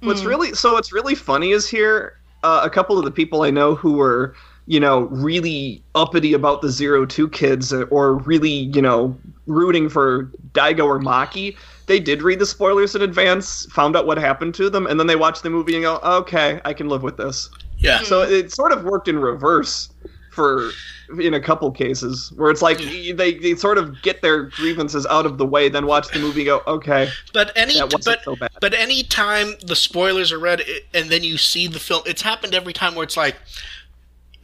What's really so what's really funny is here uh, a couple of the people I know who were you know really uppity about the zero two kids uh, or really you know rooting for Daigo or Maki. They did read the spoilers in advance, found out what happened to them, and then they watched the movie and go, "Okay, I can live with this." Yeah, hmm. So it sort of worked in reverse for in a couple cases where it's like hmm. they, they sort of get their grievances out of the way, then watch the movie, and go, "Okay, but any, that wasn't but so bad." But any time the spoilers are read and then you see the film, it's happened every time where it's like,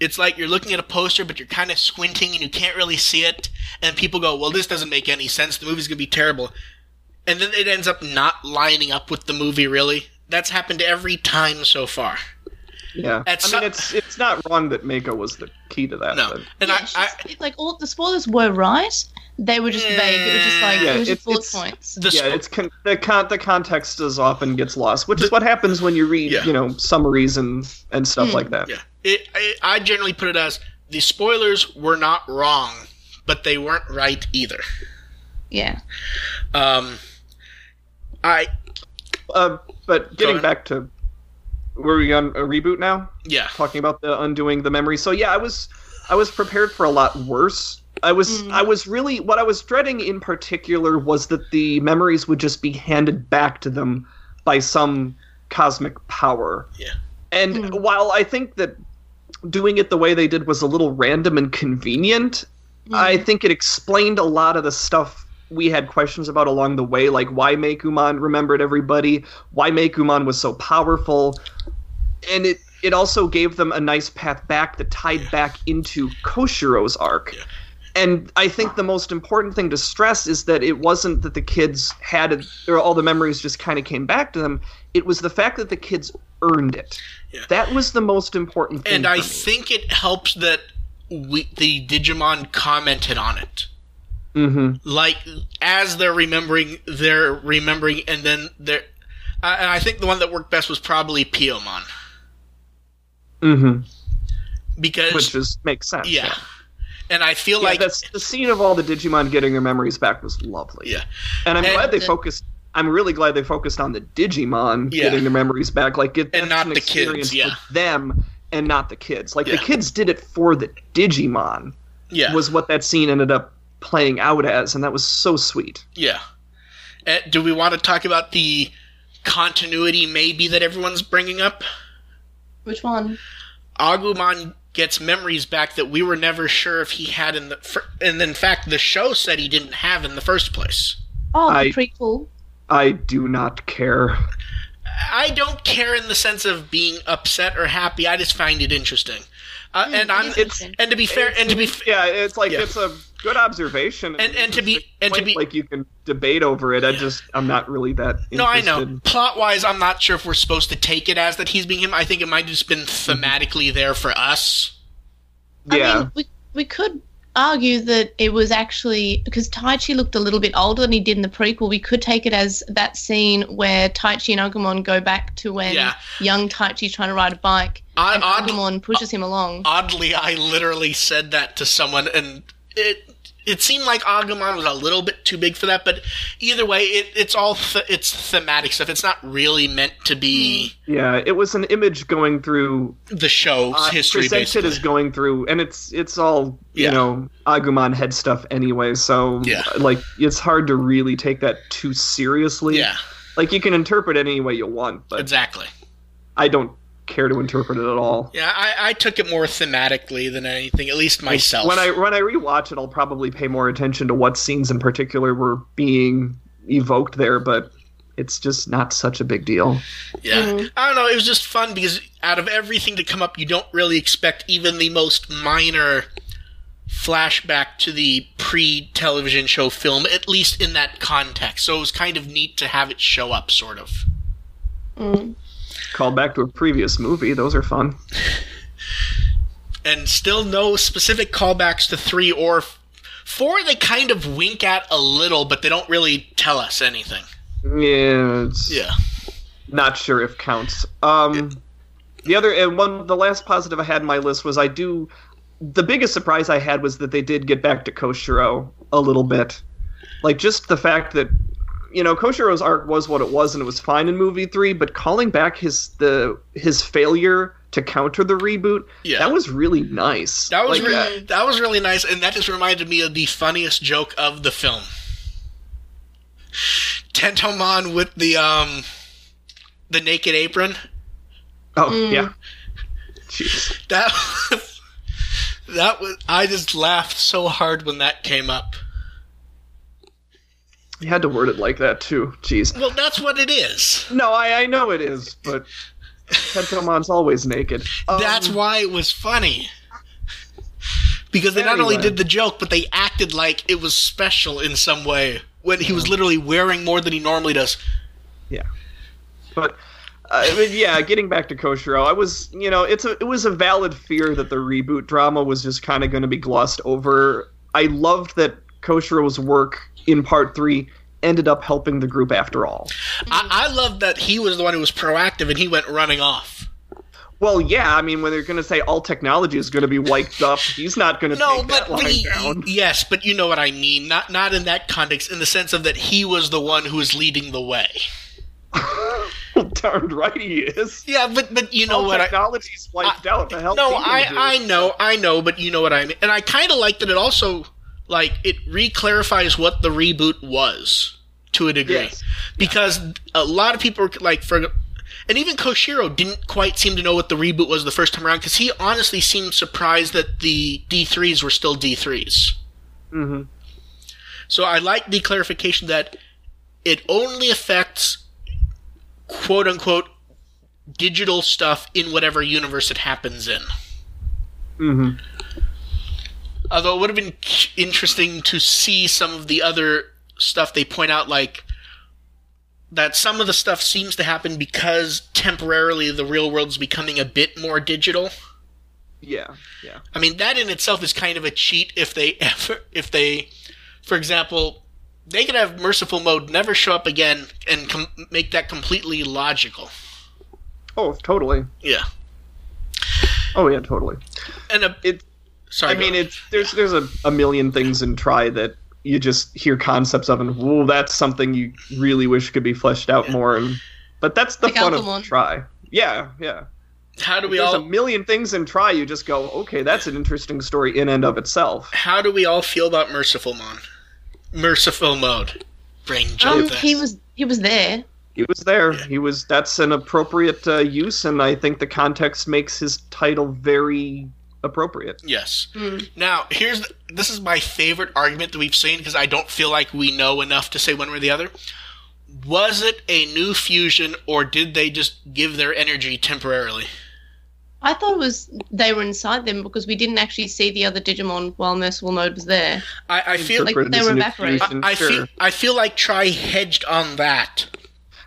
it's like you're looking at a poster, but you're kind of squinting and you can't really see it, and people go, "Well, this doesn't make any sense. The movie's gonna be terrible," and then it ends up not lining up with the movie. Really, that's happened every time so far. Yeah, At I some- mean, it's it's not wrong that Mako was the key to that. No, but- and yeah, I, I it- like all the spoilers were right they were just vague it was just like Yeah, it was just it's- bullet it's- points the yeah, it's con- the con- the context is often gets lost, which is what happens when you read, Yeah. you know, summaries and and stuff Hmm. like that. yeah. It, I, I generally put it as the spoilers were not wrong, but they weren't right either. yeah Um, I Uh, but getting back to, were we on a reboot now? yeah. Talking about the undoing the memory. So yeah, I was I was prepared for a lot worse. I was Mm. I was really what I was dreading in particular was that the memories would just be handed back to them by some cosmic power. Yeah. And Mm. while I think that doing it the way they did was a little random and convenient, I think it explained a lot of the stuff we had questions about along the way, like why Meicoomon remembered everybody, why Meicoomon was so powerful, and it it also gave them a nice path back that tied back into Koshiro's arc. Yeah. And I think the most important thing to stress is that it wasn't that the kids had or all the memories just kind of came back to them. It was the fact that the kids earned it. Yeah. That was the most important thing. and I me. think it helps that we, the Digimon commented on it. Mhm. Like as they're remembering, they're remembering, and then they're. Uh, and I think the one that worked best was probably Piyomon Mm-hmm. because Which is makes sense. yeah. and I feel Yeah, like that's the scene of all the Digimon getting their memories back was lovely. yeah, and I'm And glad they the- focused. I'm really glad they focused on the Digimon Yeah. getting their memories back, like it, And not an the kids, yeah. them and not the kids. Like Yeah. the kids did it for the Digimon yeah, was what that scene ended up playing out as, and that was so sweet. yeah. Uh, do we want to talk about the continuity maybe that everyone's bringing up? which one Agumon gets memories back that we were never sure if he had in the fir- and in fact the show said he didn't have in the first place. oh I- the prequel I do not care. I don't care in the sense of being upset or happy. I just find it interesting. Uh, and I'm it's- and to be fair and to be f- Yeah, it's like Yeah. it's a good observation, And- and to be- and to be- like you can debate over it. I just I'm not really that. Interested. no, I know. Plot wise, I'm not sure if we're supposed to take it as that he's being him. I think it might have just been mm-hmm. thematically there for us. Yeah, I mean, we we could argue that it was actually because Taichi looked a little bit older than he did in the prequel. We could take it as that scene where Taichi and Agumon go back to when Yeah. young Taichi's trying to ride a bike Odd- and odd- Agumon pushes him along. Oddly, I literally said that to someone, and it it seemed like Agumon was a little bit too big for that. But either way, it, it's all th- it's thematic stuff. It's not really meant to be Yeah, it was an image going through the show's uh, history. presented Basically, as going through, and it's it's all Yeah. you know Agumon head stuff anyway. So Yeah. like it's hard to really take that too seriously. yeah, like you can interpret it any way you want, but exactly. I don't care to interpret it at all. Yeah, I, I took it more thematically than anything, at least myself. When I when I rewatch it, I'll probably pay more attention to what scenes in particular were being evoked there, but it's just not such a big deal. Yeah. Mhm. I don't know. It was just fun because out of everything to come up, you don't really expect even the most minor flashback to the pre television show film, at least in that context. So it was kind of neat to have it show up, sort of. Mm. Called back to a previous movie; those are fun. And still no specific callbacks to three or f- four. They kind of wink at a little, but they don't really tell us anything. Yeah, it's Yeah. not sure if counts. Um, the other and one, the last positive I had in my list was I do. The biggest surprise I had was that they did get back to Koshiro a little bit, like just the fact that you know Koshiro's arc was what it was and it was fine in movie three, but calling back his the his failure to counter the reboot Yeah. that was really nice. That was Like, uh, really that was really nice, and that just reminded me of the funniest joke of the film. Tentomon with the um the naked apron. oh Mm. yeah, jeez. That was, that was I just laughed so hard when that came up. You had to word it like that too. Jeez. Well, that's what it is. No, I, I know it is, but Tentomon's always naked. Um, That's why it was funny. Because they not only did the joke, but they acted like it was special in some way when he was literally wearing more than he normally does. Yeah. But uh, I mean, yeah, getting back to Koshiro, I was, you know, it's a it was a valid fear that the reboot drama was just kind of going to be glossed over. I loved that Koshiro's work in part three ended up helping the group after all. I, I love that he was the one who was proactive and he went running off. Well, yeah, I mean, when they're going to say all technology is going to be wiped up, he's not going to No, take but, that line he- down. yes, but you know what I mean. Not not in that context, in the sense of that he was the one who was leading the way. Darned right he is. Yeah, but but you know all what I. technology's wiped out. The hell? No, is he gonna I? I know, I know, but you know what I mean. And I kind of like that it also like it reclarifies what the reboot was to a degree, Yes. because a lot of people like for. And even Koshiro didn't quite seem to know what the reboot was the first time around because he honestly seemed surprised that the D3s were still D3s. Mhm. So I like the clarification that it only affects quote unquote digital stuff in whatever universe it happens in. Mhm. Although it would have been interesting to see some of the other stuff they point out, like that some of the stuff seems to happen because temporarily the real world's becoming a bit more digital. Yeah. Yeah. I mean, that in itself is kind of a cheat if they ever, if they, for example, they could have merciful mode never show up again and com- make that completely logical. Oh, totally. Yeah. Oh yeah, totally. And a, It. Sorry, I mean, go- it's there's there's a, a million things in Try that you just hear concepts of, and whoa, that's something you really wish could be fleshed out Yeah. more. And but that's the Like fun Alphamon. of Try. Yeah, yeah. how do we there's all a million things in Try. You just go, okay, that's an interesting story in and of itself. how do we all feel about merciful mon? Merciful mode. Brain jump. Um, he was he was there. He was there. Yeah. He was. That's an appropriate uh, use, and I think the context makes his title very appropriate. Yes. Mm. Now, here's the, this is my favorite argument that we've seen because I don't feel like we know enough to say one way or the other. Was it a new fusion or did they just give their energy temporarily? I thought it was they were inside them because we didn't actually see the other Digimon while Merciful Mode was there. I, I feel Like, they were an evaporated. infusion, I sure. feel I feel like Try hedged on that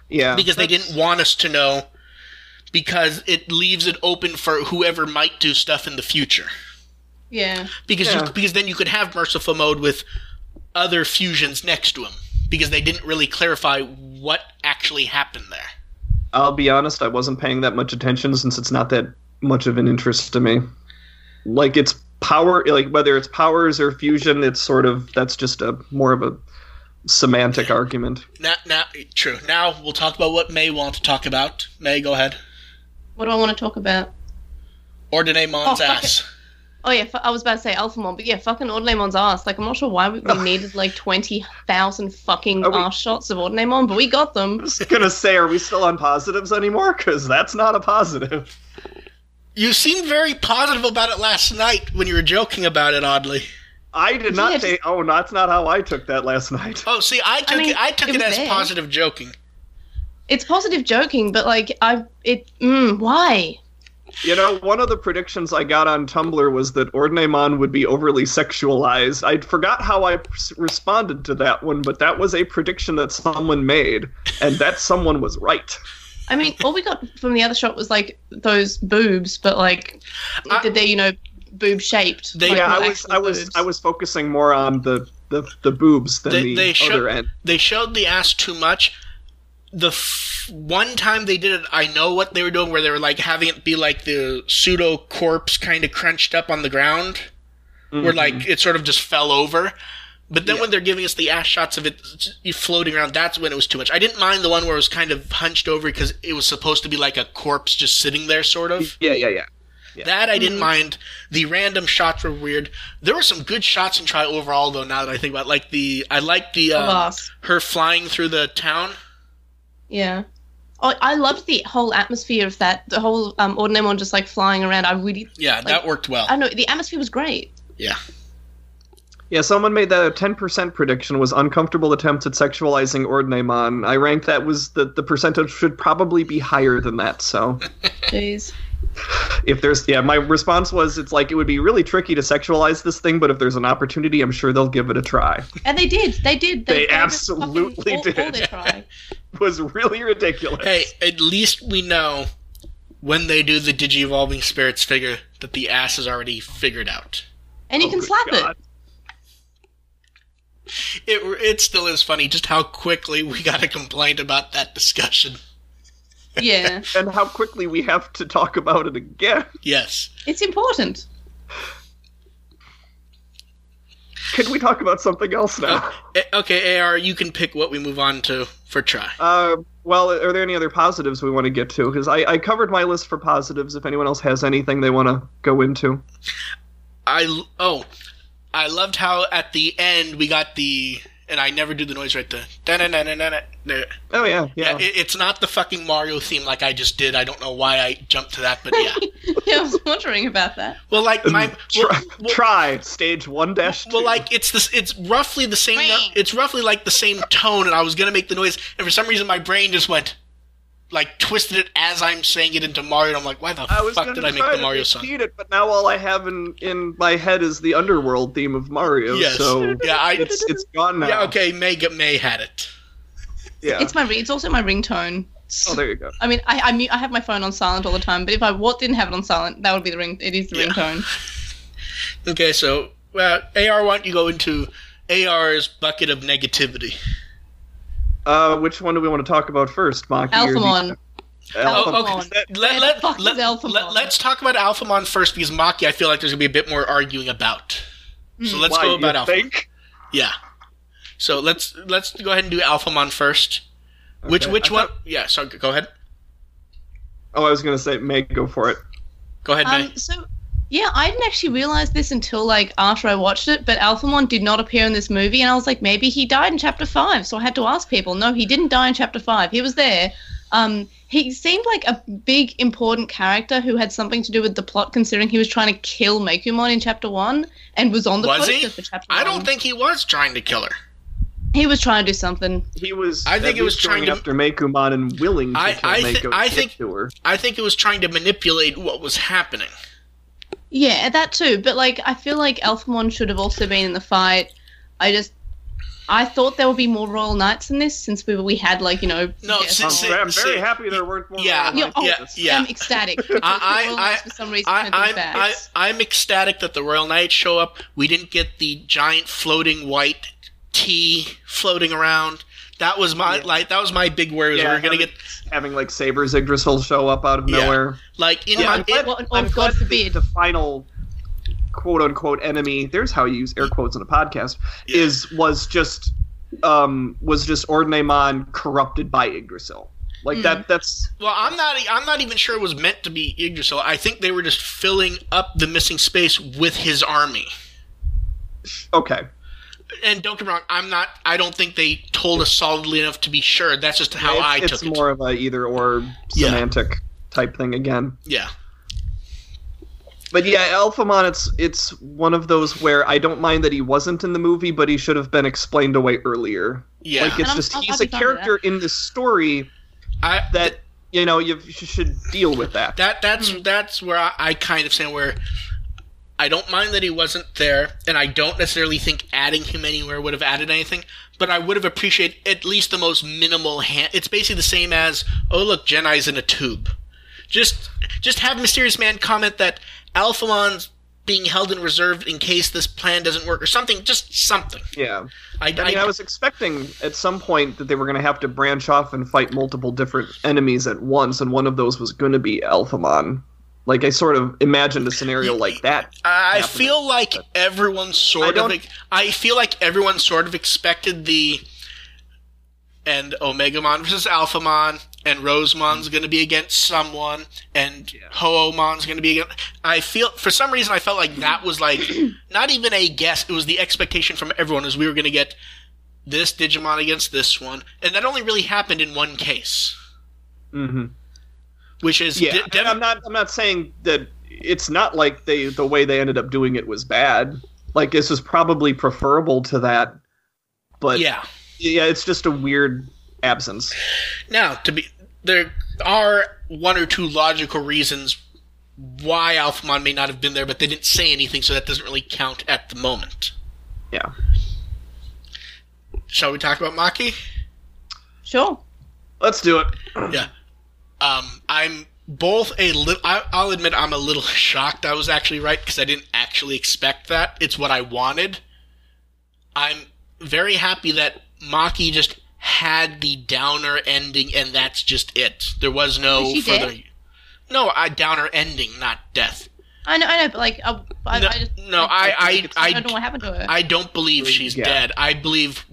yeah, because they didn't want us to know because it leaves it open for whoever might do stuff in the future. Yeah. because Yeah. you, because then you could have merciful mode with other fusions next to him because they didn't really clarify what actually happened there. I'll be honest, I wasn't paying that much attention since it's not that much of an interest to me. Like it's power, like whether it's powers or fusion, it's sort of that's just a more of a semantic argument. Now, now, true. Now we'll talk about what May want to talk about. May, go ahead. What do I want to talk about? Ordinemon's Oh, ass. Oh yeah, I was about to say Alphamon, but yeah, fucking Ordinemon's ass. Like I'm not sure why we, we needed like twenty thousand fucking we- ass shots of Ordinemon, but we got them. I was gonna say, are we still on positives anymore? Because that's not a positive. You seemed very positive about it last night when you were joking about it. Oddly. I did not Yeah, say. Oh, that's not how I took that last night. Oh, see, I took mean, it. I took it it, as there. positive joking. It's positive joking, but like I it mm, why? You know, one of the predictions I got on Tumblr was that Ordinemon would be overly sexualized. I forgot how I s- responded to that one, but that was a prediction that someone made, and that someone was right. I mean, all we got from the other shot was like those boobs, but like I- they're you know boob shaped. Like, yeah, I was, I was, boobs. I was focusing more on the the, the boobs than They- the they show- other end. They showed the ass too much. The f- one time they did it, I know what they were doing, where they were like having it be like the pseudo corpse kind of crunched up on the ground, where like it sort of just fell over. But then Yeah. when they're giving us the ass shots of it floating around, that's when it was too much. I didn't mind the one where it was kind of hunched over because it was supposed to be like a corpse just sitting there, sort of. Yeah, yeah, yeah. Yeah. That I didn't mind. The random shots were weird. There were some good shots in Try overall, though. Now that I think about, it. like the, I like the Of uh, her flying through the town. Yeah. Oh, I loved the whole atmosphere of that. The whole um, Ordinemon just like flying around. I really, Yeah, that worked well. I know. The atmosphere was great. Yeah, Yeah, someone made that a 10% prediction was uncomfortable attempts at sexualizing Ordinemon. I ranked that was the the percentage should probably be higher than that. So Jeez. If there's yeah, my response was it's like it would be really tricky to sexualize this thing, but if there's an opportunity, I'm sure they'll give it a try. And they did. They did. They gave it absolutely all, did. All their try. It was really ridiculous. Hey, at least we know when they do the Digivolving Spirits figure that the ass is already figured out. And you Oh, can slap God. it. It it still is funny just how quickly we got a complaint about that discussion. Yeah. And how quickly we have to talk about it again. Yes. It's important. Can we talk about something else now? Eh, Okay, AR, you can pick what we move on to for try. Uh, well, are there any other positives we want to get to? Because I, I covered my list for positives. If anyone else has anything they want to go into. I oh, I loved how at the end we got the and I never do the noise right the. Oh yeah, Yeah, yeah. it, it's not the fucking Mario theme like I just did. I don't know why I jumped to that, but yeah. yeah, I was wondering about that. Well, like my well, try, well, try stage one dash. well, like it's this. It's roughly the same. no- It's roughly like the same tone, and I was gonna make the noise, and for some reason my brain just went like twisted it as I'm saying it into Mario. And I'm like, why the I was fuck did I make the to Mario song? repeat it, but now all I have in in my head is the underworld theme of Mario. Yes. So Yeah, I. it's it's gone now. Yeah, okay. May May had it. Yeah. It's my. ring- It's also my ringtone. oh, there you go. I mean, I I, mute, I have my phone on silent all the time, but if I what didn't have it on silent, that would be the ring. It is the Yeah. ringtone. Okay, so well, AR, why don't you go into AR's bucket of negativity? Uh, which one do we want to talk about first, Maki? or do you- Alphamon. Alphamon. Oh, okay. Alphamon. let, let, let, let, let's talk about Alphamon first because Maki, I feel like there's gonna be a bit more arguing about. So let's Why, go you about Alphamon. think? Yeah. So let's let's go ahead and do Alphamon first. Which Okay. which I one? thought- Yeah. So go ahead. Oh, I was gonna say, May, go for it. Go ahead, May. Um, so yeah, I didn't actually realize this until like after I watched it, but Alphamon did not appear in this movie, and I was like, maybe he died in chapter five. So I had to ask people. No, he didn't die in chapter five. He was there. Um, he seemed like a big important character who had something to do with the plot, considering he was trying to kill Meicoomon in chapter one and was on the Was poster he? for chapter I one. don't think he was trying to kill her. he was trying to do something. He was. I think at it was trying to- after Meicoomon and willing to I- kill I thi- Mako I think- to her. I think it was trying to manipulate what was happening. Yeah, that too. But like, I feel like Alphamon should have also been in the fight. I just, I thought there would be more Royal Knights in this since we we had like you know. No, yes. since- I'm, I'm see- very happy there weren't more. Yeah, Royal Yeah, Knights oh, yeah, this. yeah. I'm ecstatic. I- I- for some reason I, I'm. I, I'm ecstatic that the Royal Knights show up. We didn't get the giant floating white tea floating around. That was my Yeah. like that was my big worry. Was Yeah, we were gonna having- get having like Saber Yggdrasil show up out of Yeah. nowhere. like in Yeah, my I'm glad, Well, oh, I'm God glad the- forbid. The, final quote unquote enemy. There's how you use air quotes in a podcast. Yeah. Is was just um was just Ordinemon corrupted by Yggdrasil. Like that. That's Well, I'm not. I'm not even sure it was meant to be Yggdrasil. I think they were just filling up the missing space with his army. okay. And don't get me wrong. I'm not. I don't think they told us solidly enough to be sure. That's just how it's, I took it. it's took more of a either or Yeah. semantic type thing again. Yeah. But yeah, Alphamon, it's it's one of those where I don't mind that he wasn't in the movie, but he should have been explained away earlier. Yeah. Like it's just he's a be fine with character in the story I that you know you you should deal with that. That that's that's where I, I kind of stand where I don't mind that he wasn't there, and I don't necessarily think adding him anywhere would have added anything. But I would have appreciated at least the most minimal hand. It's basically the same as oh look, Jedi's in a tube. Just just have Mysterious Man comment that Alphamon's being held in reserve in case this plan doesn't work or something. Just something. yeah. I, I mean, I was expecting at some point that they were going to have to branch off and fight multiple different enemies at once, and one of those was going to be Alphamon. Like I sort of imagined a scenario like that. I happening. feel like everyone I sort of. don't- I feel like everyone sort of expected the. And Omegamon versus Alphamon, and Rosemon's going to be against someone, and Hououmon's going to be against. I feel for some reason I felt like that was like not even a guess. It was the expectation from everyone is we were going to get this Digimon against this one, and that only really happened in one case, hmm which is Yeah, De- and I'm not. I'm not saying that it's not like they the way they ended up doing it was bad. Like this is probably preferable to that, but yeah. yeah, it's just a weird absence. Now, to be there are one or two logical reasons why Alphamon may not have been there, but they didn't say anything, so that doesn't really count at the moment. Yeah. Shall we talk about Maki? Sure. Let's do it. Yeah. Um, I'm both a little. I'll admit I'm a little shocked. I was actually right because I didn't actually expect that. It's what I wanted. I'm very happy that Maki just had the downer ending, and that's just it. There was no Is she further. dead? No, a downer ending, not death. I know, I know, but like, I, I, No, I just, no, I- I- I, I- don't know what happened to her. I don't believe she's Yeah. dead. I believe,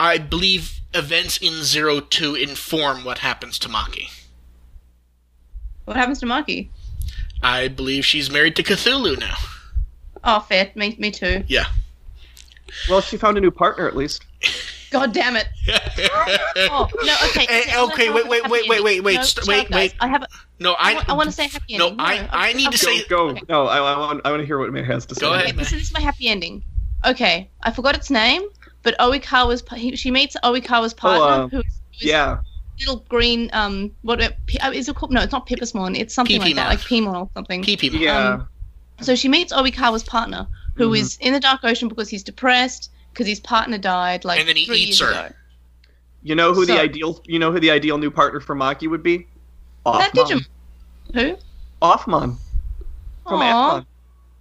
I believe events in Zero Two inform what happens to Maki. What happens to Maki? I believe she's married to Cthulhu now. Oh, fair. Me, me too. Yeah. Well, she found a new partner at least. God damn it. Oh no. Okay. Eh, okay, wait, wait, wait, wait, wait, wait, No, st- wait, wait. I have. A, no, I, I. want, to say a happy no, ending. I- I need to Go, say- go. Okay. No, I, I want. I want to hear what May has to say. Go ahead. Okay, this, is, this is my happy ending. Okay, I forgot its name, but Oikawa's he, she meets Oikawa's partner, uh, who's, who's Yeah. Little green um what uh, P- uh, is it called? No, it's not Pippismon. It's something like that, like Pimon or something. PP. Yeah. Um, So she meets Oikawa's partner, who is Mhm. in the dark ocean because he's depressed because his partner died like And then he three eats her. ago. you know who So- the ideal. You know who the ideal new partner for Maki would be? That Offmon. Digimon. Who? Offmon from Aw. Appmon.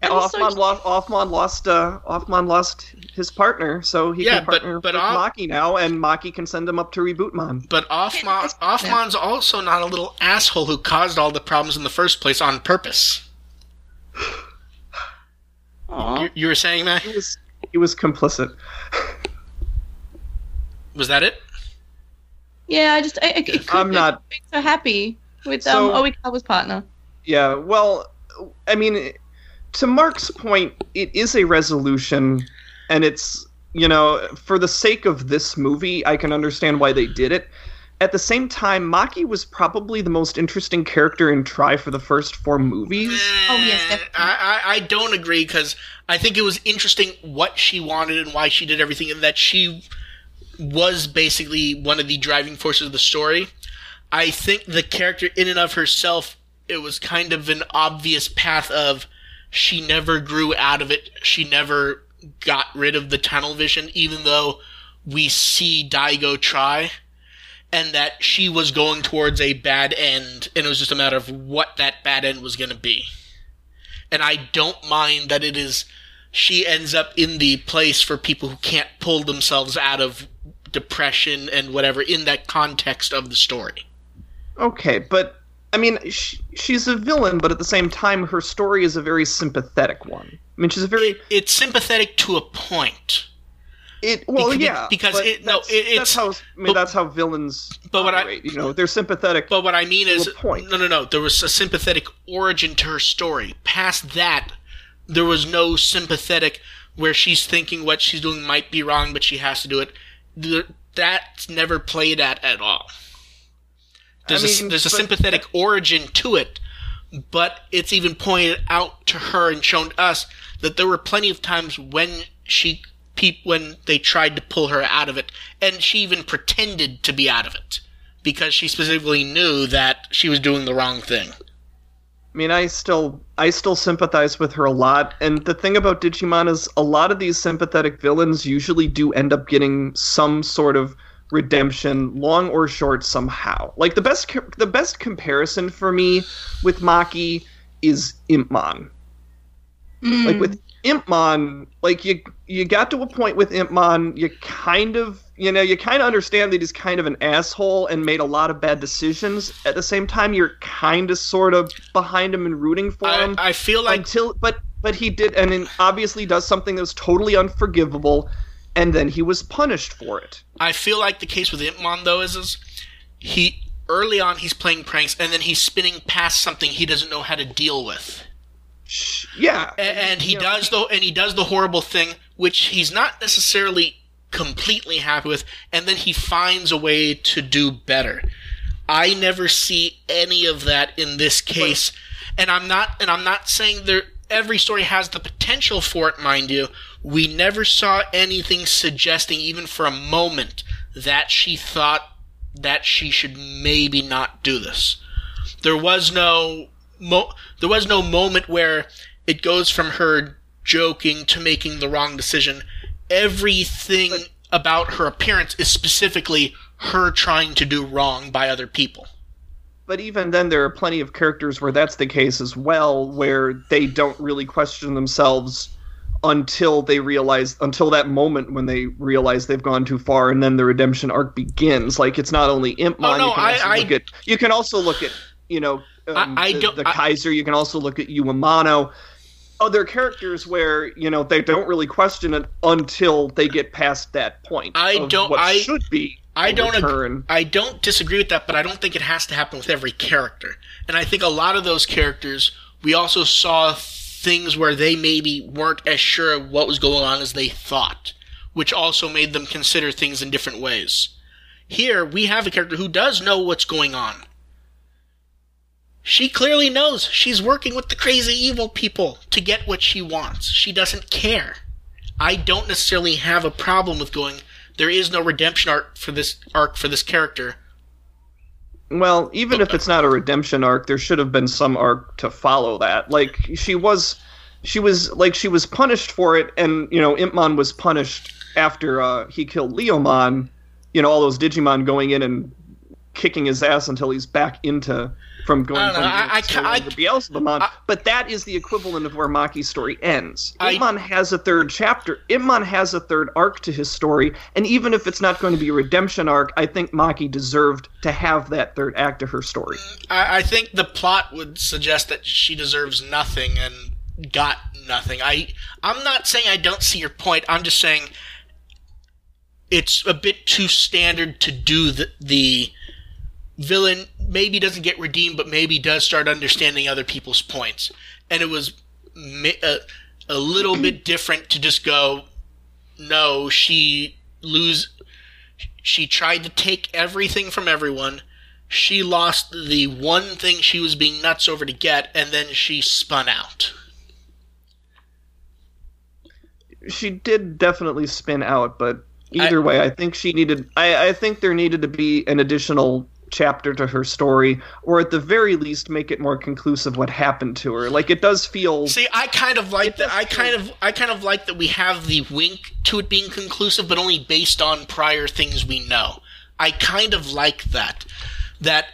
That is so Offmon cute. lost. Offmon lost. Uh, Offmon lost his partner, so he Yeah, can but- partner but with Off- Maki now, and Maki can send him up to reboot Rebootmon. But Offmon, Offmon's also not a little asshole who caused all the problems in the first place on purpose. You, you were saying, that He was. He was complicit. Was that it? Yeah, I just I, I, it could I'm be not- so happy with um, So- um Oikawa's partner. Yeah, well, I mean, to Mark's point, it is a resolution, and it's, you know, for the sake of this movie, I can understand why they did it. At the same time, Maki was probably the most interesting character in Try for the first four movies. Oh, yes, Eh, definitely. I, I, I don't agree because I think it was interesting what she wanted and why she did everything, and that she was basically one of the driving forces of the story. I think the character, in and of herself, it was kind of an obvious path of she never grew out of it. She never got rid of the tunnel vision, even though we see Daigo try, and that she was going towards a bad end, and it was just a matter of what that bad end was going to be. And I don't mind that it is she ends up in the place for people who can't pull themselves out of depression and whatever in that context of the story. Okay, but I mean, sh- she's a villain, but at the same time, her story is a very sympathetic one. I mean, she's a very It's sympathetic to a point. it. Well, Beca- yeah, because it- no, that's, it- that's it's- how I mean but- that's how villains. but what I- you know, they're sympathetic. But what I mean is, point. no, no, no. There was a sympathetic origin to her story. Past that, there was no sympathetic where she's thinking what she's doing might be wrong, but she has to do it. Th- That's never played at at all. There's a mean, there's a sympathetic origin to it, but it's even pointed out to her and shown to us that there were plenty of times when she when they tried to pull her out of it, and she even pretended to be out of it because she specifically knew that she was doing the wrong thing. I mean, I still I still sympathize with her a lot. And the thing about Digimon is a lot of these sympathetic villains usually do end up getting some sort of redemption, long or short, somehow. Like the best the best comparison for me with Maki is Impmon. Mm. Like with Impmon, like you you got to a point with Impmon, you kind of you know you kind of understand that he's kind of an asshole and made a lot of bad decisions. At the same time, you're kind of sort of behind him and rooting for I, him I feel like until but but he did and obviously does something that was totally unforgivable, and then he was punished for it. I feel like the case with Impmon though is, is he early on he's playing pranks and then he's spinning past something he doesn't know how to deal with. Yeah, A- and he know, does the and he does the horrible thing which he's not necessarily completely happy with and then he finds a way to do better. I never see any of that in this case. And i'm not and i'm not saying there every story has the potential for it mind you we never saw anything suggesting even for a moment that she thought that she should maybe not do this there was no mo- there was no moment where it goes from her joking to making the wrong decision. Everything about her appearance is specifically her trying to do wrong by other people. But even then, there are plenty of characters where that's the case as well, where they don't really question themselves until they realize, until that moment when they realize they've gone too far, and then the redemption arc begins. Like it's not only Impmon. Oh, no, you can I- also I- look at. You can also look at, you know, um, I- the, the Kaiser. You can also look at Uemano. Other characters where you know they don't really question it until they get past that point. I don't- What I- should be. I don't ag- I don't disagree with that, but I don't think it has to happen with every character. And I think a lot of those characters, we also saw things where they maybe weren't as sure of what was going on as they thought, which also made them consider things in different ways. Here, we have a character who does know what's going on. She clearly knows she's working with the crazy evil people to get what she wants. She doesn't care. I don't necessarily have a problem with going, there is no redemption arc for this arc for this character. Well, even if it's not a redemption arc, there should have been some arc to follow that. Like she was, she was like she was punished for it, and you know Impmon was punished after uh, he killed Leomon. You know all those Digimon going in and kicking his ass until he's back into from going I from know, I- I I- to Beelzebumon. I- but that is the equivalent of where Maki's story ends. I- Impmon has a third chapter. Impmon has a third arc to his story, and even if it's not going to be a redemption arc, I think Maki deserved to have that third act to her story. I, I think the plot would suggest that she deserves nothing and got nothing. I I'm not saying I don't see your point. I'm just saying it's a bit too standard to do the the villain maybe doesn't get redeemed, but maybe does start understanding other people's points. And it was mi- a, a little bit different to just go, no, she lose. She tried to take everything from everyone. She lost the one thing she was being nuts over to get, and then she spun out. She did definitely spin out, but either way, I think she needed. I, I think there needed to be an additional chapter to her story, or at the very least make it more conclusive what happened to her. Like it does feel See, I kind of like that. I feel- kind of, I kind of like that we have the wink to it being conclusive, but only based on prior things we know. I kind of like that. That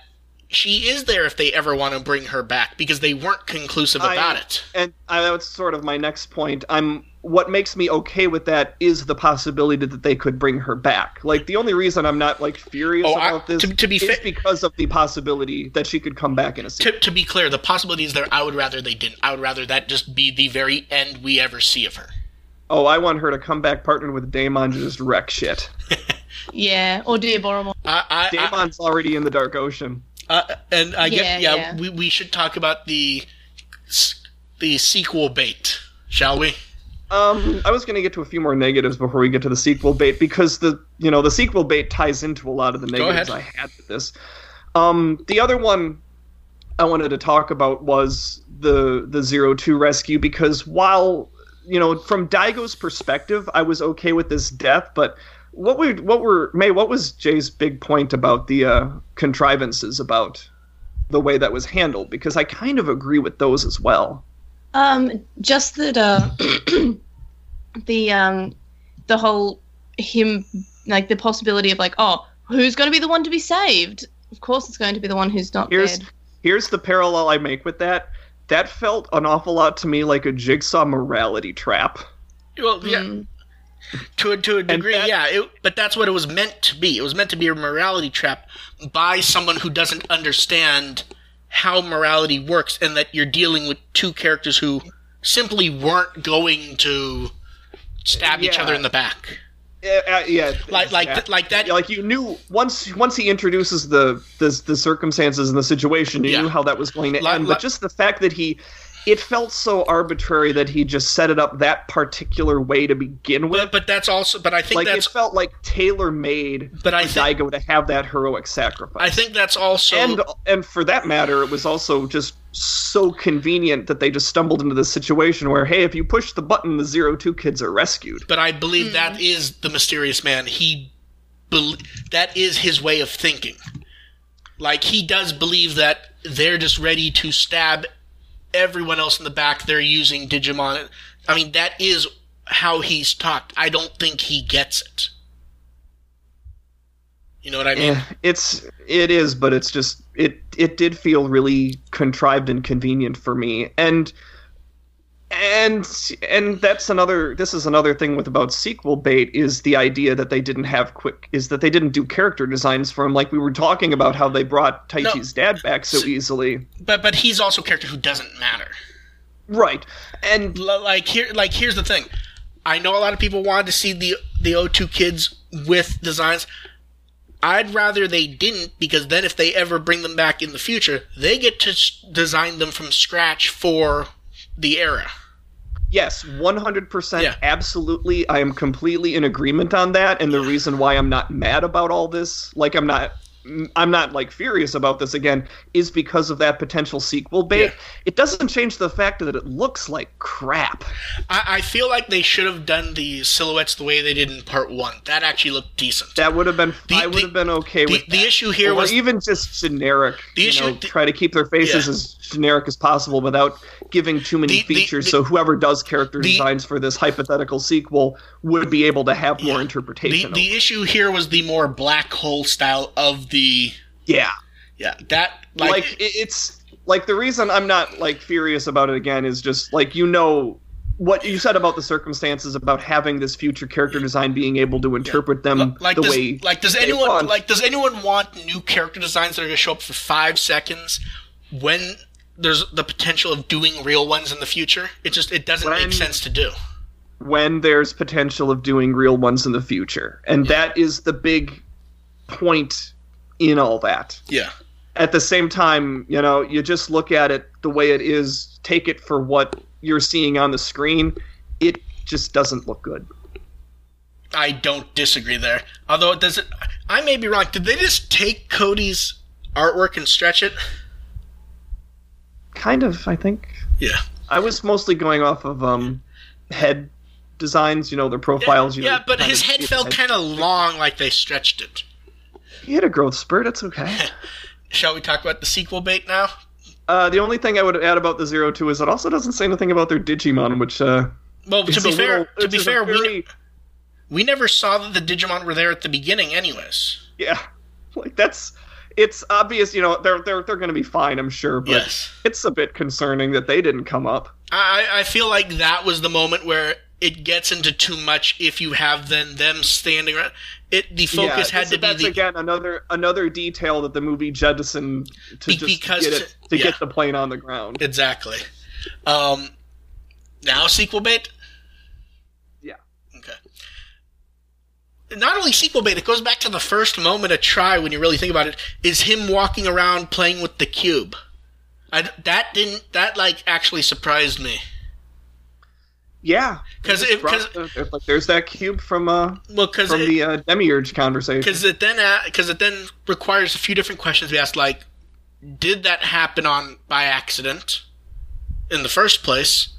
she is there if they ever want to bring her back because they weren't conclusive I- about it. and I, that's sort of my next point. I'm what makes me okay with that is the possibility that they could bring her back. Like the only reason I'm not like furious Oh, I- about this to- to be is fa- because of the possibility that she could come back in a sequel. To, to be clear, the possibility is there. I would rather they didn't. I would rather that just be the very end we ever see of her. Oh, I want her to come back partnered with Daemon to just wreck shit. Yeah, or Diaboromon. I, I, I, Daemon's already in the Dark Ocean. Uh, and I get Yeah, yeah, yeah. We, we should talk about the the sequel bait, shall we? Um, I was going to get to a few more negatives before we get to the sequel bait because the you know the sequel bait ties into a lot of the negatives I had with this. Um, the other one I wanted to talk about was the the zero two rescue because while you know from Daigo's perspective I was okay with this death, but what we what were May what was Jay's big point about the uh, contrivances about the way that was handled because I kind of agree with those as well. Um, just that uh, the um, the whole him like the possibility of like, oh, who's going to be the one to be saved? Of course, it's going to be the one who's not Here's dead. here's the parallel I make with that. That felt an awful lot to me like a jigsaw morality trap. Well, yeah, Mm. To a, to a degree, that- yeah. It, but that's what it was meant to be. It was meant to be a morality trap by someone who doesn't understand how morality works, and that you're dealing with two characters who simply weren't going to stab each other in the back. Yeah, uh, yeah Like like yeah. th- like that. Like you knew once once he introduces the the, the circumstances and the situation, you Yeah. knew how that was going to Like- end. like- but just the fact that he, it felt so arbitrary that he just set it up that particular way to begin with. but, but that's also. But I think like that's. it felt like tailor made But I for Daigo to have that heroic sacrifice. I think that's also. and and for that matter, it was also just so convenient that they just stumbled into this situation where, hey, if you push the button, the zero two kids are rescued. but I believe that hmm. is the mysterious man. He, bel that is his way of thinking. Like he does believe that they're just ready to stab everyone else in the back. They're using Digimon. I mean, that is how he's talked. I don't think he gets it. You know what I mean? Yeah, it's it is, but it's just it it did feel really contrived and convenient for me, and and and that's another. This is another thing with about sequel bait is the idea that they didn't have quick is that they didn't do character designs for him. Like we were talking about how they brought Taichi's dad back so easily, But but he's also a character who doesn't matter. right? And L- like here like here's the thing i know a lot of people wanted to see the the o2 kids with designs i'd rather they didn't because then if they ever bring them back in the future they get to s- design them from scratch for the era Yes, 100% Yeah. absolutely. I am completely in agreement on that and the reason why I'm not mad about all this, like I'm not I'm not like furious about this again is because of that potential sequel bait. Yeah. It doesn't change the fact that it looks like crap. I, I feel like they should have done the silhouettes the way they did in part one that actually looked decent That would have been The- I would the- have been okay the, with the that. issue here or was even just generic. The you issue- know, the- try to keep their faces Yeah. as generic as possible without giving too many The- the- features. the- so whoever does character the- designs for this hypothetical sequel would be able to have more Yeah. the, interpretation. the issue here was the more black hole style of the yeah, yeah that like, like, it's like the reason I'm not like furious about it again is just like you know what you said about the circumstances about having this future character design being able to interpret them like the does, way like does anyone want. like does anyone want new character designs that are going to show up for five seconds when there's the potential of doing real ones in the future? It just it doesn't When- make sense to do. when there's potential of doing real ones in the future. And that is the big point in all that. yeah At the same time, you know, you just look at it the way it is, take it for what you're seeing on the screen, it just doesn't look good. i don't disagree there although it doesn't i may be wrong did they just take cody's artwork and stretch it Kind of, I think. yeah I was mostly going off of um head designs, you know, their profiles. you yeah know, but his head felt kind of long like they stretched it he had a growth spurt. It's okay. Shall we talk about the sequel bait now? Uh, the only thing I would add about the Zero Two is it also doesn't say anything about their Digimon, which uh, Well, to be fair, little- to be fair, we, we never saw that the Digimon were there at the beginning, anyways. yeah, like that's it's obvious. You know, they're they're they're going to be fine, I'm sure, but Yes. it's a bit concerning that they didn't come up. I, I feel like that was the moment where it gets into too much if you have then them standing around. It the focus yeah, had to be that's the again another another detail that the movie jettisoned to Be- just get it to yeah. get the plane on the ground. exactly. Um, now sequel bait. Yeah. Okay. Not only sequel bait, it goes back to the first moment of try when you really think about it. Is him walking around playing with the cube. I, that didn't that like actually surprised me. Yeah, 'Cause it- 'cause- brought the- like there's that cube from uh Well, because from the uh, demiurge conversation. because it then because it then requires a few different questions we ask like did that happen on by accident in the first place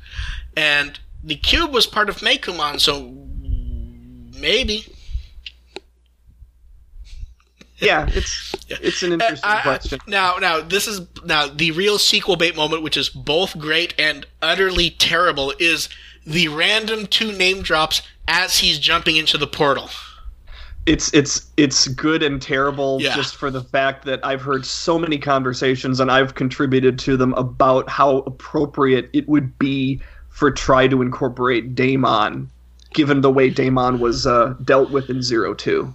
and the cube was part of Meicoomon so maybe yeah, it's it's an interesting I- I- question. now now this is now the real sequel bait moment which is both great and utterly terrible is the random two name drops as he's jumping into the portal it's it's it's good and terrible Yeah. just for the fact that I've heard so many conversations and I've contributed to them about how appropriate it would be for try to incorporate Daemon, given the way Daemon was uh, dealt with in Zero Two.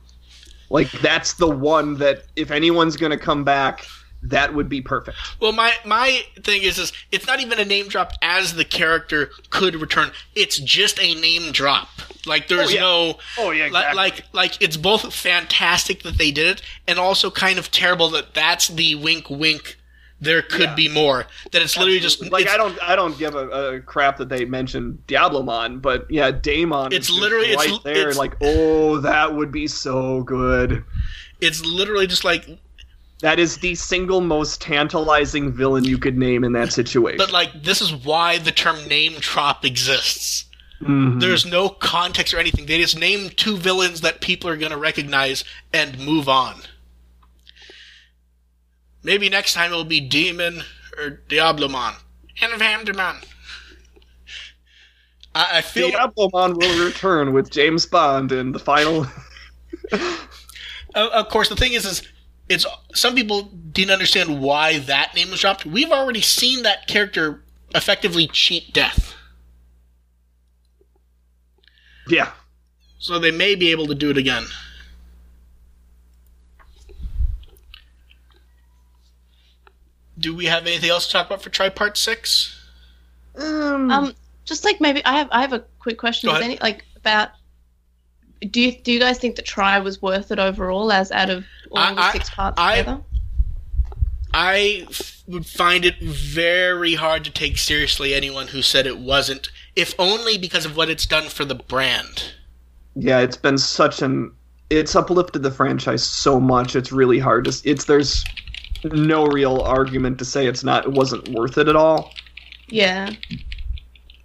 Like that's the one that if anyone's gonna come back, that would be perfect. Well, my my thing is, is it's not even a name drop as the character could return. It's just a name drop. Like there's Oh, yeah. no. Oh, yeah, li- exactly. Like like it's both fantastic that they did it, and also kind of terrible that that's the wink wink. There could Yeah. be more. That it's literally just like I don't I don't give a, a crap that they mentioned Diablomon, but yeah, Daemon. It's is just literally- it's- there. it's- like oh, that would be so good. it's literally just like That is the single most tantalizing villain you could name in that situation. but like this is why the term name drop exists. Mhm. There's no context or anything. They just name two villains that people are gonna recognize and move on. Maybe next time it'll be Daemon or Diablomon. Invandamon. I, I feel Diablomon will return with James Bond in the final. of, of course the thing is is it's some people didn't understand why that name was dropped. We've already seen that character effectively cheat death. yeah, So they may be able to do it again. Do we have anything else to talk about for Try Part Six? um, Um, just like maybe I have I have a quick question. Go Is ahead. any like about do you do you guys think the try was worth it overall as out of all I- the I- six parts I- together? I f- would find it very hard to take seriously anyone who said it wasn't, if only because of what it's done for the brand. yeah, it's been such an. It's uplifted the franchise so much. It's really hard to. It's there's no real argument to say it's not. It wasn't worth it at all. Yeah.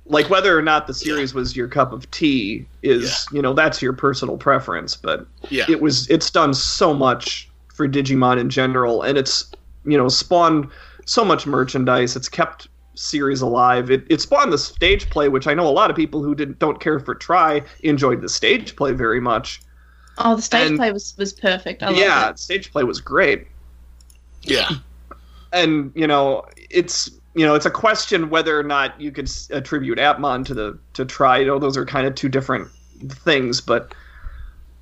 Like whether or not the series was your cup of tea is you know that's your personal preference but Yeah. it was it's done so much for digimon in general and it's you know spawned so much merchandise it's kept series alive it, it spawned the stage play which i know a lot of people who didn't don't care for try enjoyed the stage play very much Oh, the stage And- play was was perfect. I yeah it. stage play was great Yeah. and you know it's you know it's a question whether or not you could attribute Appmon to the to try. You know those are kind of two different things, but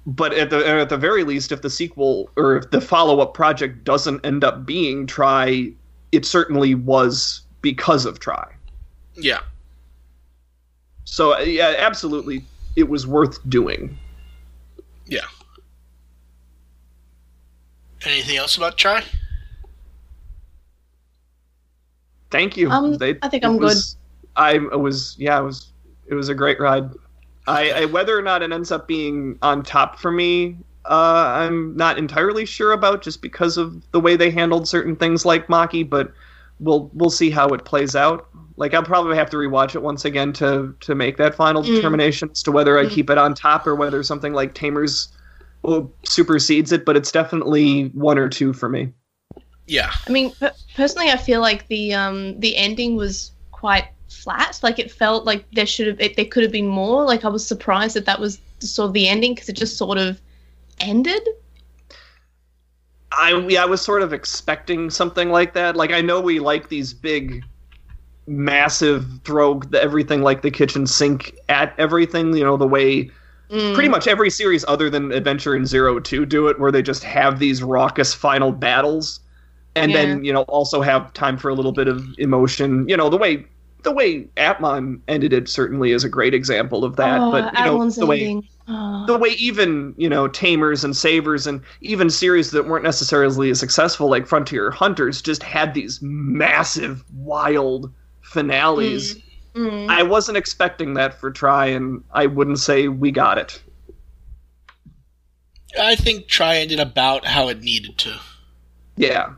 but at the at the very least, if the sequel or if the follow up project doesn't end up being try, it certainly was because of try. Yeah. So uh, yeah, absolutely, it was worth doing. Yeah. Anything else about Try? Thank you. Um, They- I think I'm was- I it was yeah, it was it was a great ride. I, I whether or not it ends up being on top for me, uh, I'm not entirely sure about just because of the way they handled certain things like Maki, but we'll we'll see how it plays out. Like I'll probably have to rewatch it once again to to make that final Mm. determination as to whether I Mm. keep it on top or whether something like Tamers supersedes it, but it's definitely one or two for me. Yeah. I mean, per- personally, I feel like the um the ending was quite flat. Like it felt like there should have it, there could have been more. Like I was surprised that that was sort of the ending because it just sort of ended. I yeah, I was sort of expecting something like that. Like I know we like these big, massive throw the, everything like the kitchen sink at everything. You know the way Mm. pretty much every series other than Adventure in Zero Two do it, where they just have these raucous final battles, and then you know also have time for a little bit of emotion. You know the way the way Appmon ended it certainly is a great example of that. oh, but you know Atlan's the way ending. Oh. the way even you know tamers and savers and even series that weren't necessarily as successful like frontier hunters just had these massive wild finales Mm. i wasn't expecting that for try and i wouldn't say we got it I think Try ended about how it needed to. yeah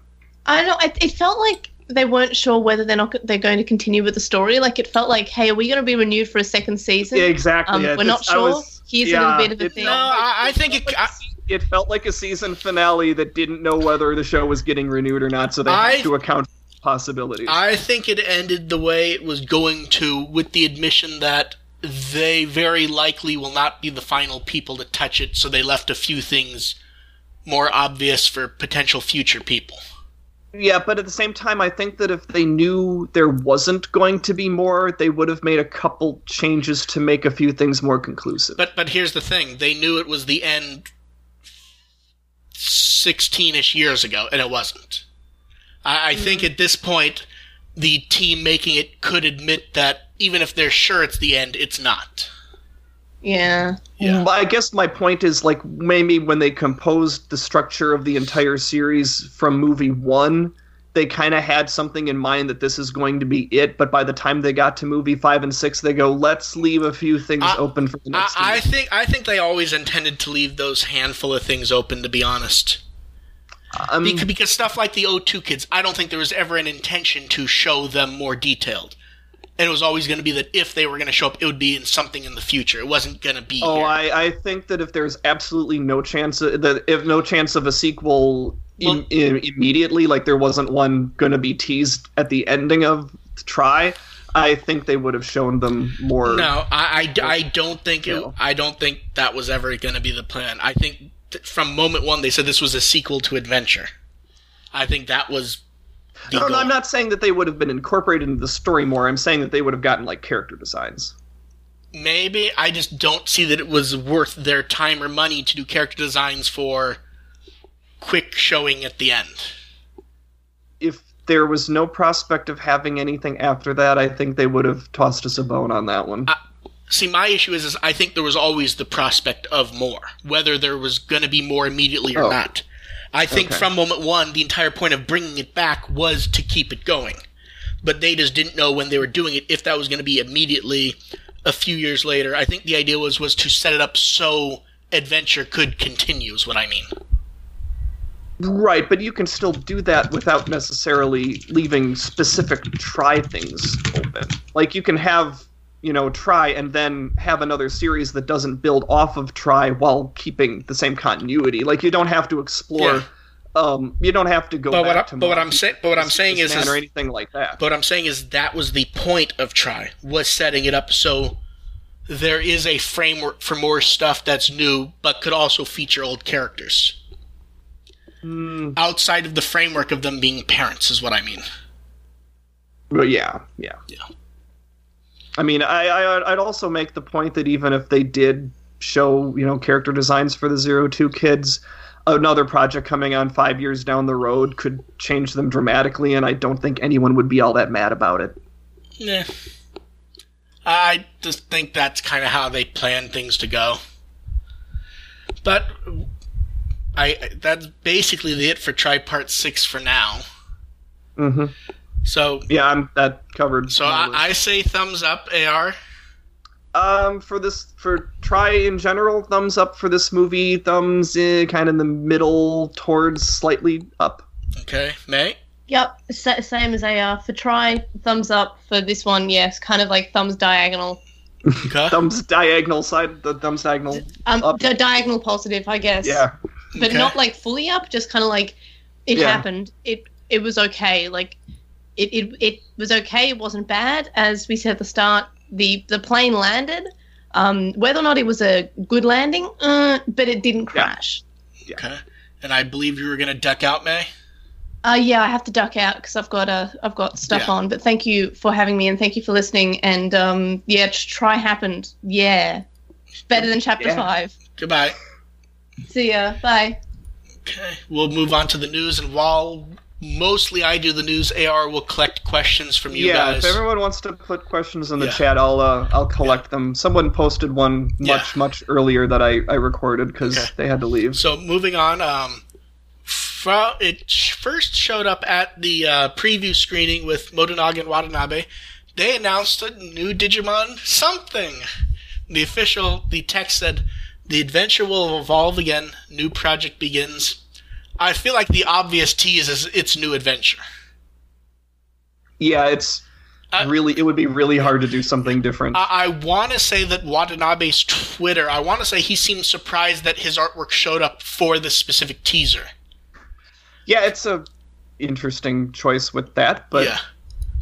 I don't know. It, it felt like they weren't sure whether they're not they're going to continue with the story. Like it felt like, hey, are we going to be renewed for a second season? yeah exactly Um, yeah, we're not sure. was- Here's a little bit of a it thing. No, I, I think it. I, it felt like a season finale that didn't know whether the show was getting renewed or not so they I- had to account for possibilities I think it ended the way it was going to, with the admission that they very likely will not be the final people to touch it, so they left a few things more obvious for potential future people. Yeah, but at the same time, I think that if they knew there wasn't going to be more, they would have made a couple changes to make a few things more conclusive. But but here's the thing: they knew it was the end, sixteen-ish years ago, and it wasn't. I, I hmm. think at this point, the team making it could admit that even if they're sure it's the end, it's not. Yeah. Yeah. I guess my point is like maybe when they composed the structure of the entire series from movie one, they kind of had something in mind that this is going to be it. But by the time they got to movie five and six, they go, "Let's leave a few things I- open for the next." I, I think I think they always intended to leave those handful of things open. To be honest. Um, Because, because stuff like the O2 kids, I don't think there was ever an intention to show them more detailed. And it was always going to be that if they were going to show up, it would be in something in the future. It wasn't going to be. Oh. I, I think that if there's absolutely no chance of, that if no chance of a sequel Well- im- im- immediately, like there wasn't one going to be teased at the ending of Try, I think they would have shown them more. No, I, I, I don't think it, I don't think that was ever going to be the plan. I think th- from moment one they said this was a sequel to Adventure. I think that was. No, no. I'm not saying that they would have been incorporated into the story more. I'm saying that they would have gotten like character designs. Maybe I just don't see that it was worth their time or money to do character designs for quick showing at the end. If there was no prospect of having anything after that, I think they would have tossed us a bone on that one. See, my issue is, is I think there was always the prospect of more, whether there was going to be more immediately or Oh. not. I think Okay. from moment one, the entire point of bringing it back was to keep it going. But they just didn't know when they were doing it if that was going to be immediately a few years later. I think the idea was was to set it up so adventure could continue. Is what I mean. Right, but you can still do that without necessarily leaving specific try things open. Like you can have, you know, try and then have another series that doesn't build off of try while keeping the same continuity. Like you don't have to explore Yeah. um you don't have to go But what, I, to but what I'm saying, but what I'm saying is, is or anything like that. But what I'm saying is that was the point of Try, was setting it up so there is a framework for more stuff that's new, but could also feature old characters. Mm, Outside of the framework of them being parents, is what I mean. but yeah, yeah. Yeah. I mean, I, I I'd also make the point that even if they did show you know character designs for the Zero Two kids, another project coming on five years down the road could change them dramatically, and I don't think anyone would be all that mad about it. Nah. I just think that's kind of how they plan things to go. But I that's basically it for Try Part 6 for now. hmm So Yeah, I'm that covered. so I. I say thumbs up, AR. um for this for try in general, thumbs up for this movie. Thumbs eh, kind of in the middle towards slightly up. Okay, May? Yep. Same as AR for try. Thumbs up for this one. Yes. Kind of like thumbs diagonal. Okay. thumbs diagonal side, the thumbs diagonal. Um, Up. di- diagonal positive, I guess. Yeah, but Okay. not like fully up. Just kind of like it Yeah. happened. It it was okay. Like it, it it was okay. It wasn't bad. As we said at the start, the the plane landed. Um, whether or not it was a good landing, uh, but it didn't crash. Okay. And I believe you were going to duck out, May? Uh, yeah, I have to duck out because I've got uh, I've got stuff Yeah. on. But thank you for having me and thank you for listening. And um, yeah, try happened. Yeah, better than chapter Yeah. five. Goodbye. See ya. Bye. Okay. We'll move on to the news. And while mostly I do the news, AR will collect questions from you yeah. guys. If everyone wants to put questions in the Yeah. chat, I'll uh, I'll collect them. Someone posted one much Yeah. much earlier that I I recorded because Okay. they had to leave. So moving on, um, it first showed up at the uh, preview screening with Motonaga and Watanabe. They announced a new Digimon something. The official, the text said, "The adventure will evolve again. New project begins." I feel like the obvious tease is its new adventure. Yeah, it's Uh, really it would be really hard to do something different. I, I want to say that Watanabe's Twitter. I want to say he seemed surprised that his artwork showed up for this specific teaser. yeah, it's a interesting choice with that, but yeah,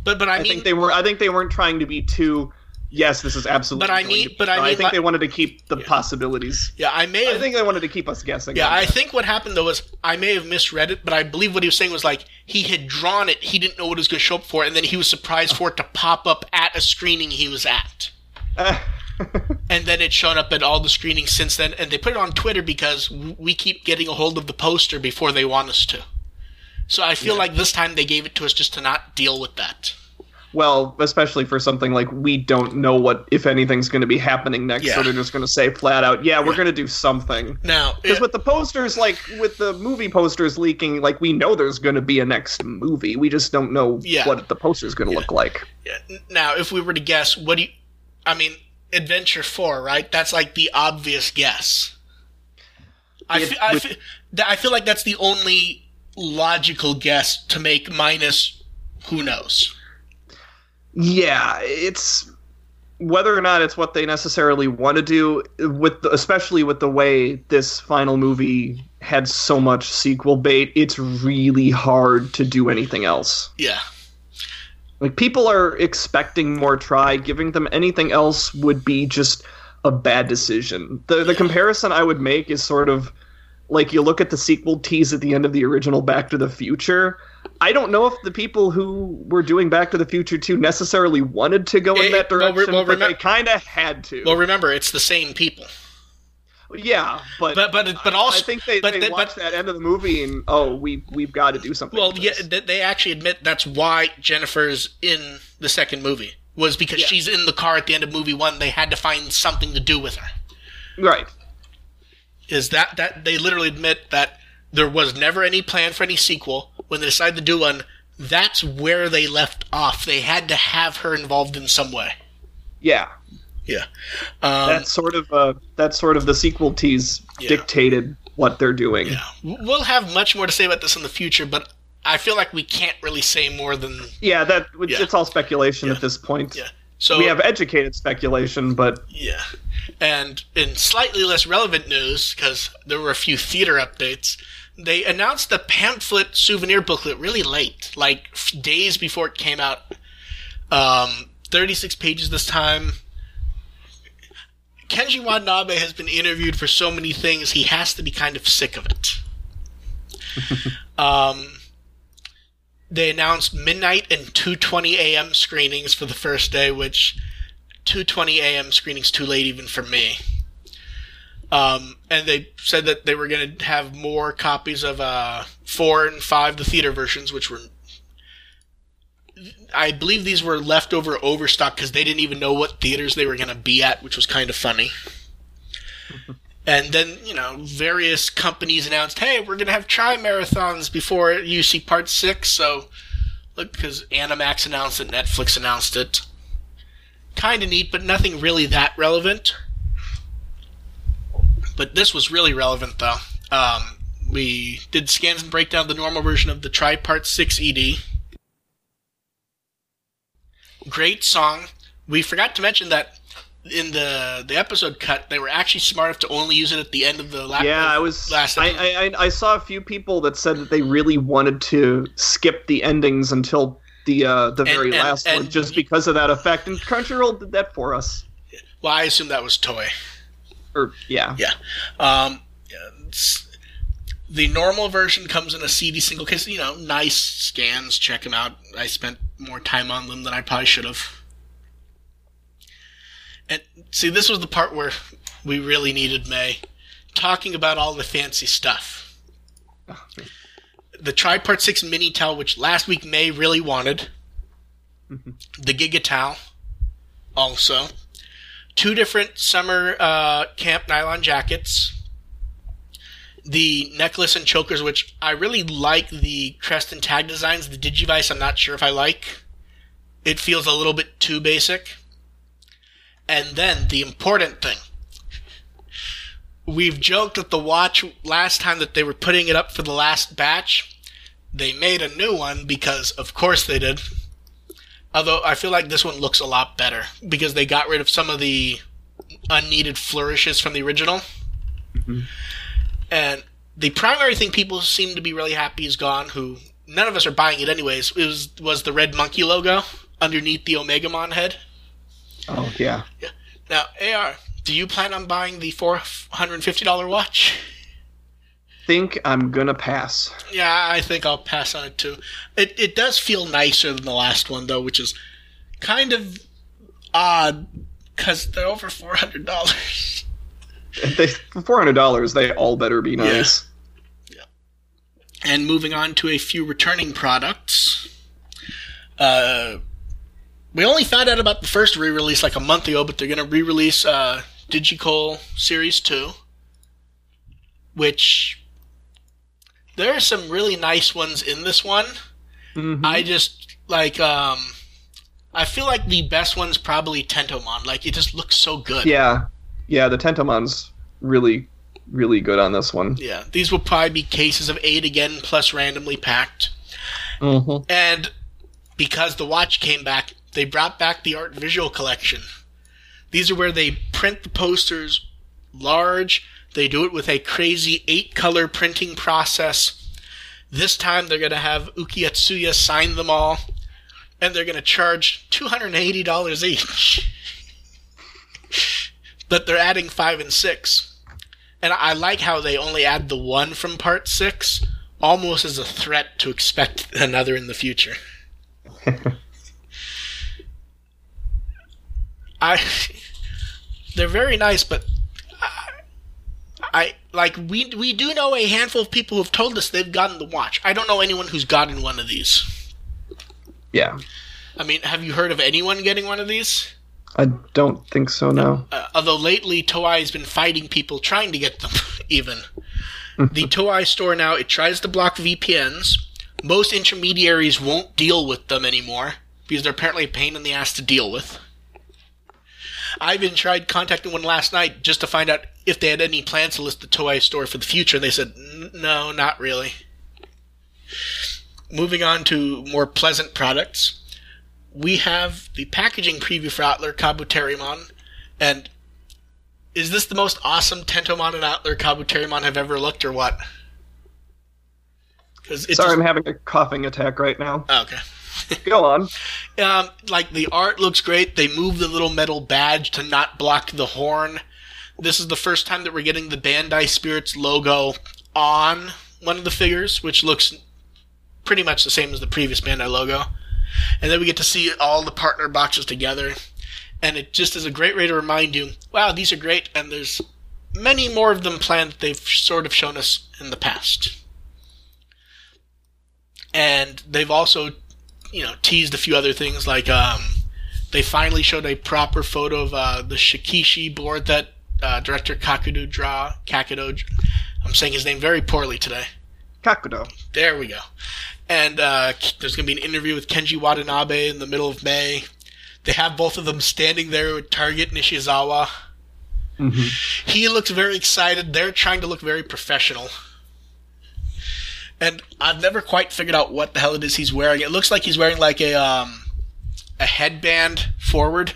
but but I, I, mean, think they were I think they weren't trying to be too. Yes, this is absolutely. But I mean- to but I mean, think like- they wanted to keep the possibilities. yeah, I may Have, I think they wanted to keep us guessing. yeah, I that. think what happened though was I may have misread it, but I believe what he was saying was like he had drawn it, he didn't know what it was going to show up for, and then he was surprised for it to pop up at a screening he was at. And then it's shown up at all the screenings since then, and they put it on Twitter because we keep getting a hold of the poster before they want us to. So I feel like this time they gave it to us just to not deal with that. Well, especially for something like we don't know what if anything's going to be happening next, Yeah. so they're just going to say flat out, "Yeah, we're going to do something." Now, Because with the posters, like with the movie posters leaking, like we know there's going to be a next movie. We just don't know Yeah. what the poster's going to look like. Yeah, Now, if we were to guess, what do you? I mean, Adventure Four, right? That's like the obvious guess. I It fe- I, would- that- I feel like that's the only logical guess to make minus who knows. Yeah, it's whether or not it's what they necessarily want to do with the, especially with the way this final movie had so much sequel bait, it's really hard to do anything else. Yeah, Like people are expecting more try, giving them anything else would be just a bad decision. The the comparison I would make is sort of like you look at the sequel tease at the end of the original Back to the Future. I don't know if the people who were doing Back to the Future 2 necessarily wanted to go in Eh, that well, re- direction, well, but they kind of had to. well, remember it's the same people, yeah, but but but but also I think they, but they they- watched but- that end of the movie and oh, we we've got to do something. well, yeah, they actually admit that's why Jennifer's in the second movie was because Yeah. she's in the car at the end of movie one. They had to find something to do with her. right. is that that they literally admit that there was never any plan for any sequel. When they decided to do one, that's where they left off. They had to have her involved in some way. Yeah. Yeah. Um, that's sort of uh that's sort of the sequel tease Yeah. dictated what they're doing. yeah. We'll have much more to say about this in the future, but I feel like we can't really say more than Yeah, that Yeah. it's all speculation Yeah. at this point. yeah. So We have educated speculation, but Yeah. And in slightly less relevant news, because there were a few theater updates, they announced the pamphlet souvenir booklet really late, like f- days before it came out. Um, 36 pages this time. Kenji Watanabe has been interviewed for so many things, he has to be kind of sick of it. um, they announced midnight and 2:20 a.m. screenings for the first day, which 2:20 a.m. screenings too late even for me. Um, and they said that they were going to have more copies of uh, four and five, the theater versions, which were. I believe these were leftover overstock because they didn't even know what theaters they were going to be at, which was kind of funny. and then, you know, various companies announced, hey, we're going to have tri marathons before you see part six. So, look, because Animax announced it, Netflix announced it kind of neat, but nothing really that relevant. But this was really relevant, though. Um, we did scans and breakdown of the normal version of the Tripart 6 ED. Great song. We forgot to mention that in the the episode cut, they were actually smart enough to only use it at the end of the last. Yeah, I was. last. I. I I saw a few people that said that they really wanted to skip the endings until the uh, the very and- last and- one, just because of that effect. And Crunchyroll did that for us. well, I assume that was Toei. Or yeah, Yeah. Um, the normal version comes in a CD single case. You know, nice scans. Check them out. I spent more time on them than I probably should have. And see, this was the part where we really needed May talking about all the fancy stuff. The Tripart 6 mini towel, which last week May really wanted. The Giga towel, also two different summer uh, camp nylon jackets. The necklace and chokers, which I really like the crest and tag designs. The Digivice, I'm not sure if I like. It feels a little bit too basic. And then the important thing. We've joked at the watch last time that they were putting it up for the last batch. They made a new one because, of course, they did. Although I feel like this one looks a lot better because they got rid of some of the unneeded flourishes from the original. Mm-hmm. And the primary thing people seem to be really happy is gone. Who none of us are buying it anyways. It was was the red monkey logo underneath the Omegamon head. oh yeah. yeah. Now, AR, do you plan on buying the four hundred and fifty dollar watch? Think I'm gonna pass. Yeah, I think I'll pass on it too. It it does feel nicer than the last one though, which is kind of odd because they're over four hundred dollars. They, four hundred dollars, they all better be nice. Yeah. And moving on to a few returning products. Uh, we only found out about the first re-release like a month ago, but they're going to re-release uh, Digicol Series Two, which there are some really nice ones in this one. Mhm. I just like um I feel like the best one's probably Tentomon. Like it just looks so good. yeah, yeah. The Tentomon's really, really good on this one. Yeah. These will probably be cases of eight again plus randomly packed. Mm-hmm. And because the watch came back, they brought back the art visual collection. These are where they print the posters large. They do it with a crazy eight color printing process. This time they're going to have Uki Atsuya sign them all, and they're going to charge $280 each. but they're adding five and six. And I like how they only add the one from part six, almost as a threat to expect another in the future. I, they're very nice, but I like we we do know a handful of people who've told us they've gotten the watch. I don't know anyone who's gotten one of these. Yeah, I mean, have you heard of anyone getting one of these? I don't think so. No. Uh, although lately Toei has been fighting people trying to get them. Even the Toei store now it tries to block VPNs. Most intermediaries won't deal with them anymore because they're apparently a pain in the ass to deal with. I even tried contacting one last night just to find out if they had any plans to list the Toei store for the future, and they said no, not really. Moving on to more pleasant products we have the packaging preview for Atlur Kabuterimon, and is this the most awesome Tentomon and Atlur Kabuterimon have ever looked, or what? Sorry, I'm having a coughing attack right now. oh, okay. Go on. Um, like the art looks great. They move the little metal badge to not block the horn. This is the first time that we're getting the Bandai Spirits logo on one of the figures, which looks pretty much the same as the previous Bandai logo. And then we get to see all the partner boxes together. And it just is a great way to remind you, wow, these are great, and there's many more of them planned that they've sort of shown us in the past. And they've also you know, teased a few other things like um, they finally showed a proper photo of uh, the Shikishi board that uh, director Kakudo draw. Kakudo, I'm saying his name very poorly today. Kakudo. There we go. And uh, there's going to be an interview with Kenji Watanabe in the middle of May. They have both of them standing there with Target Nishizawa. Mm-hmm. He looks very excited. They're trying to look very professional. And I've never quite figured out what the hell it is he's wearing. It looks like he's wearing like a um, a headband forward.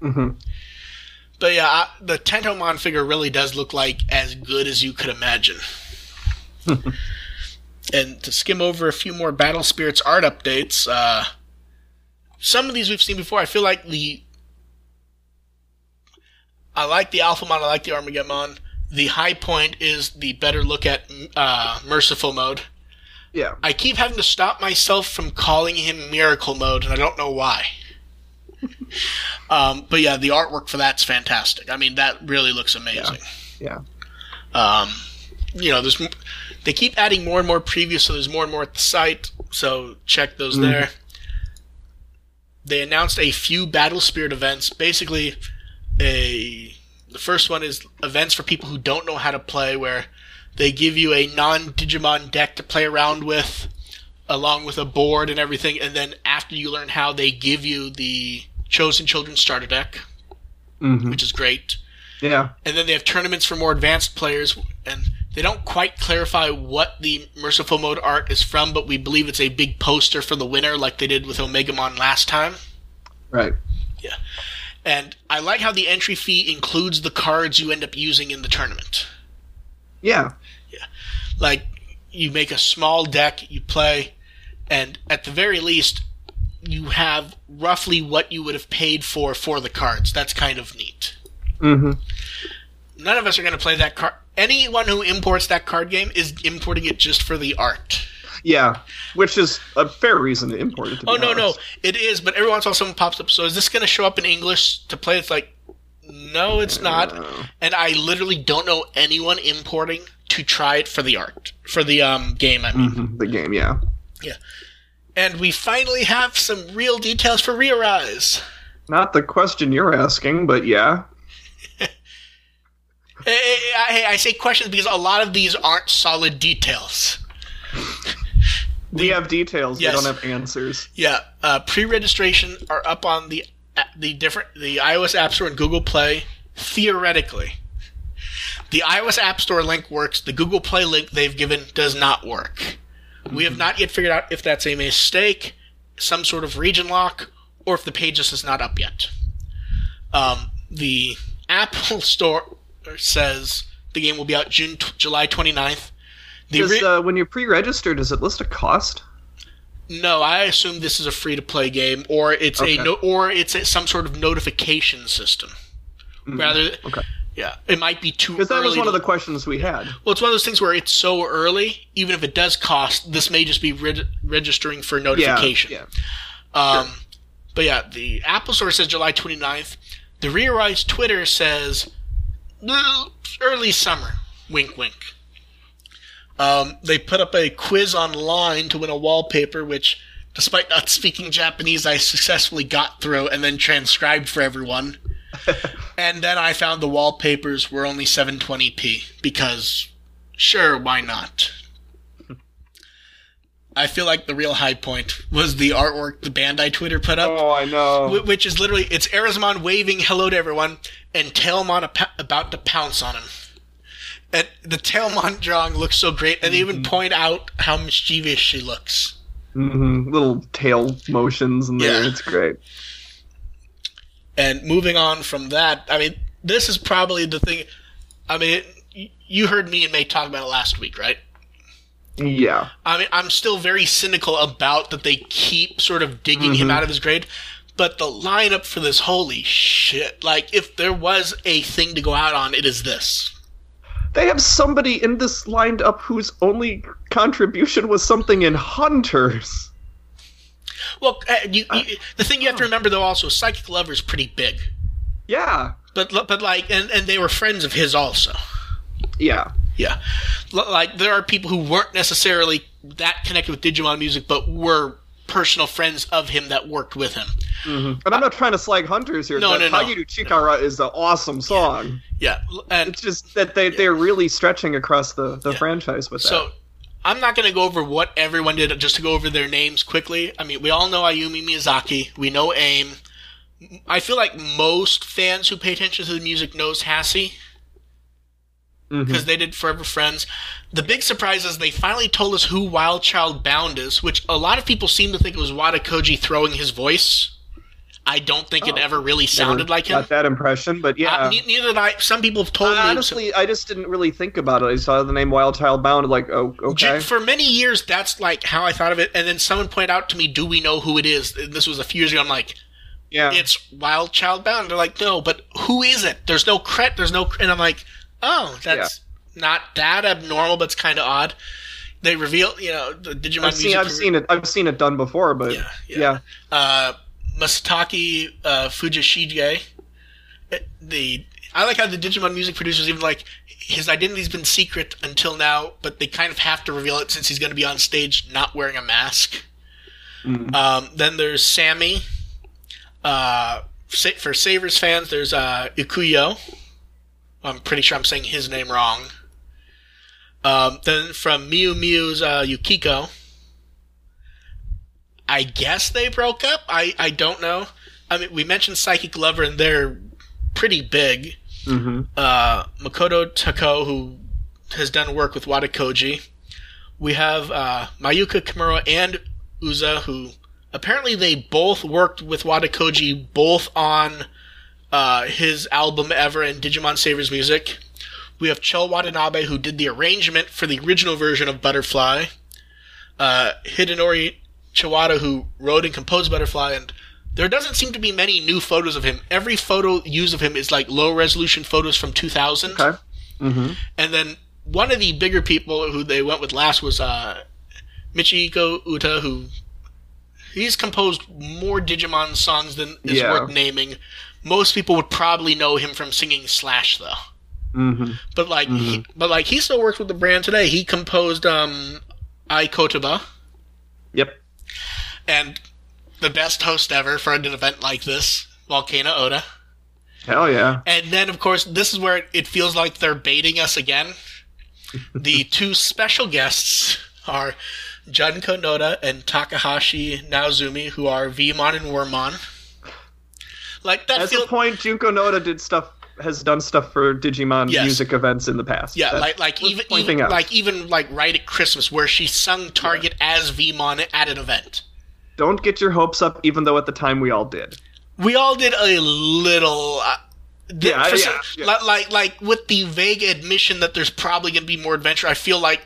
Mm-hmm. But yeah, I, the Tentomon figure really does look like as good as you could imagine. and to skim over a few more Battle Spirits art updates, uh, some of these we've seen before. I feel like the I like the Alphamon, I like the Armageddon. The high point is the better look at uh, Merciful mode. Yeah. I keep having to stop myself from calling him Miracle mode, and I don't know why. um, but yeah, the artwork for that's fantastic. I mean, that really looks amazing. Yeah. Um, you know, there's they keep adding more and more previews, so there's more and more at the site. So check those Mhm. there. They announced a few Battle Spirit events. Basically, a the first one is events for people who don't know how to play, where they give you a non-Digimon deck to play around with, along with a board and everything. And then after you learn how, they give you the Chosen Children starter deck, hmm which is great Yeah. and then they have tournaments for more advanced players and they don't quite clarify what the merciful mode art is from but we believe it's a big poster for the winner like they did with omegamon last time Right. And i like how the entry fee includes the cards you end up using in the tournament. Yeah. Yeah. like you make a small deck you play and at the very least you have roughly what you would have paid for for the cards. That's kind of neat. Hmm none of us are going to play that card anyone who imports that card game is importing it just for the art Yeah. Which is a fair reason to import it. To Oh no, no, it is. But every once in a while, someone pops up. So is this going to show up in English to play? It's like, no, it's not. Uh, And I literally don't know anyone importing to try it for the art for the um game. I mean, mhm, The game. Yeah, yeah. and we finally have some real details for Rearise. Not the question you're asking, but yeah. I, I, I say questions because a lot of these aren't solid details. We have details. Yes. We don't have answers. Yeah, uh, pre-registration are up on the the different the iOS App Store and Google Play. Theoretically, the iOS App Store link works. The Google Play link they've given does not work. We have not yet figured out if that's a mistake, some sort of region lock, or if the page just is not up yet. Um, the Apple Store says the game will be out June t- July 29th. Does, re- uh, when you're pre-registered, does it list a cost? No, I assume this is a free to play game, or it's Okay. a no, or it's a, some sort of notification system. Rather, Mm-hmm. Okay. yeah, it might be too Because that was one of the questions we had. Well, it's one of those things where it's so early, even if it does cost, this may just be reg- registering for notification. Yeah. Um, But yeah, the Apple Store says July 29th. The Rearise Twitter says "Uh, early summer. Wink, wink. Um, they put up a quiz online to win a wallpaper, which, despite not speaking Japanese, I successfully got through and then transcribed for everyone. and then I found the wallpapers were only 720p because, sure, why not? I feel like the real high point was the artwork the Bandai Twitter put up. Oh, I know. Which is literally it's Arizmon waving hello to everyone and Tailmon about to pounce on him. And the Tailmon drawing looks so great, and they even point out how mischievous she looks. hmm Little tail motions in there. Yeah. It's great. And moving on from that, I mean, this is probably the thing. I mean, you heard me and May talk about it last week, right? Yeah. I mean, I'm still very cynical about that they keep sort of digging him Mhm. out of his grave. But the lineup for this, holy shit! Like, if there was a thing to go out on, it is this. They have somebody in this lined up whose only contribution was something in Hunters. Well, uh, you, you, the thing you have to remember though also, Psychic Lover is pretty big, Yeah. but but like, and and they were friends of his also. Yeah. Yeah, L- like there are people who weren't necessarily that connected with Digimon music, but were personal friends of him that worked with him. Mm-hmm. And I'm not trying to slag Hunters here. No, no, no. Kageru Chikara is an awesome song. Yeah, l- and It's just that they, they're really stretching across the, the Yeah. franchise with that. so I'm not going to go over what everyone did, just to go over their names quickly. I mean, we all know Ayumi Miyazaki. We know AIM. I feel like most fans who pay attention to the music knows Hassie. Mm-hmm. Because they did Forever Friends. The big surprise is they finally told us who Wild Child Bound is, which a lot of people seem to think it was Wada Koji throwing his voice. I don't think it Oh. ever really sounded like him. Got that impression, but yeah. Uh, ne- neither did I. Some people have told I- me. honestly, I just didn't really think about it. I saw the name Wild Child Bound, like, oh, okay. For many years, that's like how I thought of it. And then someone pointed out to me, "Do we know who it is?" And this was a few years ago. I'm like, Yeah. "It's Wild Child Bound." They're like, "No, but who is it?" There's no credit. There's no. And I'm like, "Oh, that's not that abnormal, but it's kind of odd." They reveal, you know, the Digimon I've seen, music. I've seen it. I've seen it done before, but Yeah, yeah. yeah. uh, Masataki uh, Fujishige. The I like how the Digimon music producers even like his identity's been secret until now, but they kind of have to reveal it since he's going to be on stage not wearing a mask. Mhm. Um, then there's Sammy. Uh, for Savers fans, there's uh, Ikuyo. I'm pretty sure I'm saying his name wrong. Um, then from Miu Miu's uh, Yukiko. I guess they broke up. I, I don't know. I mean, we mentioned Psychic Lover, and they're pretty big. hmm Uh, Makoto Tako, who has done work with Wada Koji. We have uh, Mayuka Kimura and Uza, who apparently they both worked with Wada Koji, both on uh, his album Ever and Digimon Savers music. We have Chel Watanabe, who did the arrangement for the original version of Butterfly. Uh, Hidenori Chiwata, who wrote and composed Butterfly, and there doesn't seem to be many new photos of him. Every photo used of him is like low resolution photos from 2000. Okay. Mm-hmm. And then one of the bigger people who they went with last was uh, Michihiko Ohta, who he's composed more Digimon songs than is Yeah. worth naming. Most people would probably know him from singing Slash, though. Mm-hmm. But like, he, but like, he still works with the brand today. He composed um, I Kotoba, Yep. And the best host ever for an event like this, Volcano Ota. Hell yeah. And then, of course, this is where it feels like they're baiting us again. the two special guests are Junko Noda and Takahashi Naozumi, who are Vmon and Wormmon. Like that At feels the point, Junko Noda did stuff, has done stuff for Digimon Yes. music events in the past. yeah, like like even, even like even like right at Christmas where she sung Target as Vmon at an event. Don't get your hopes up, even though at the time we all did. We all did a little. Uh, Yeah, yeah, some- yeah. Like, like, like with the vague admission that there's probably going to be more adventure. I feel like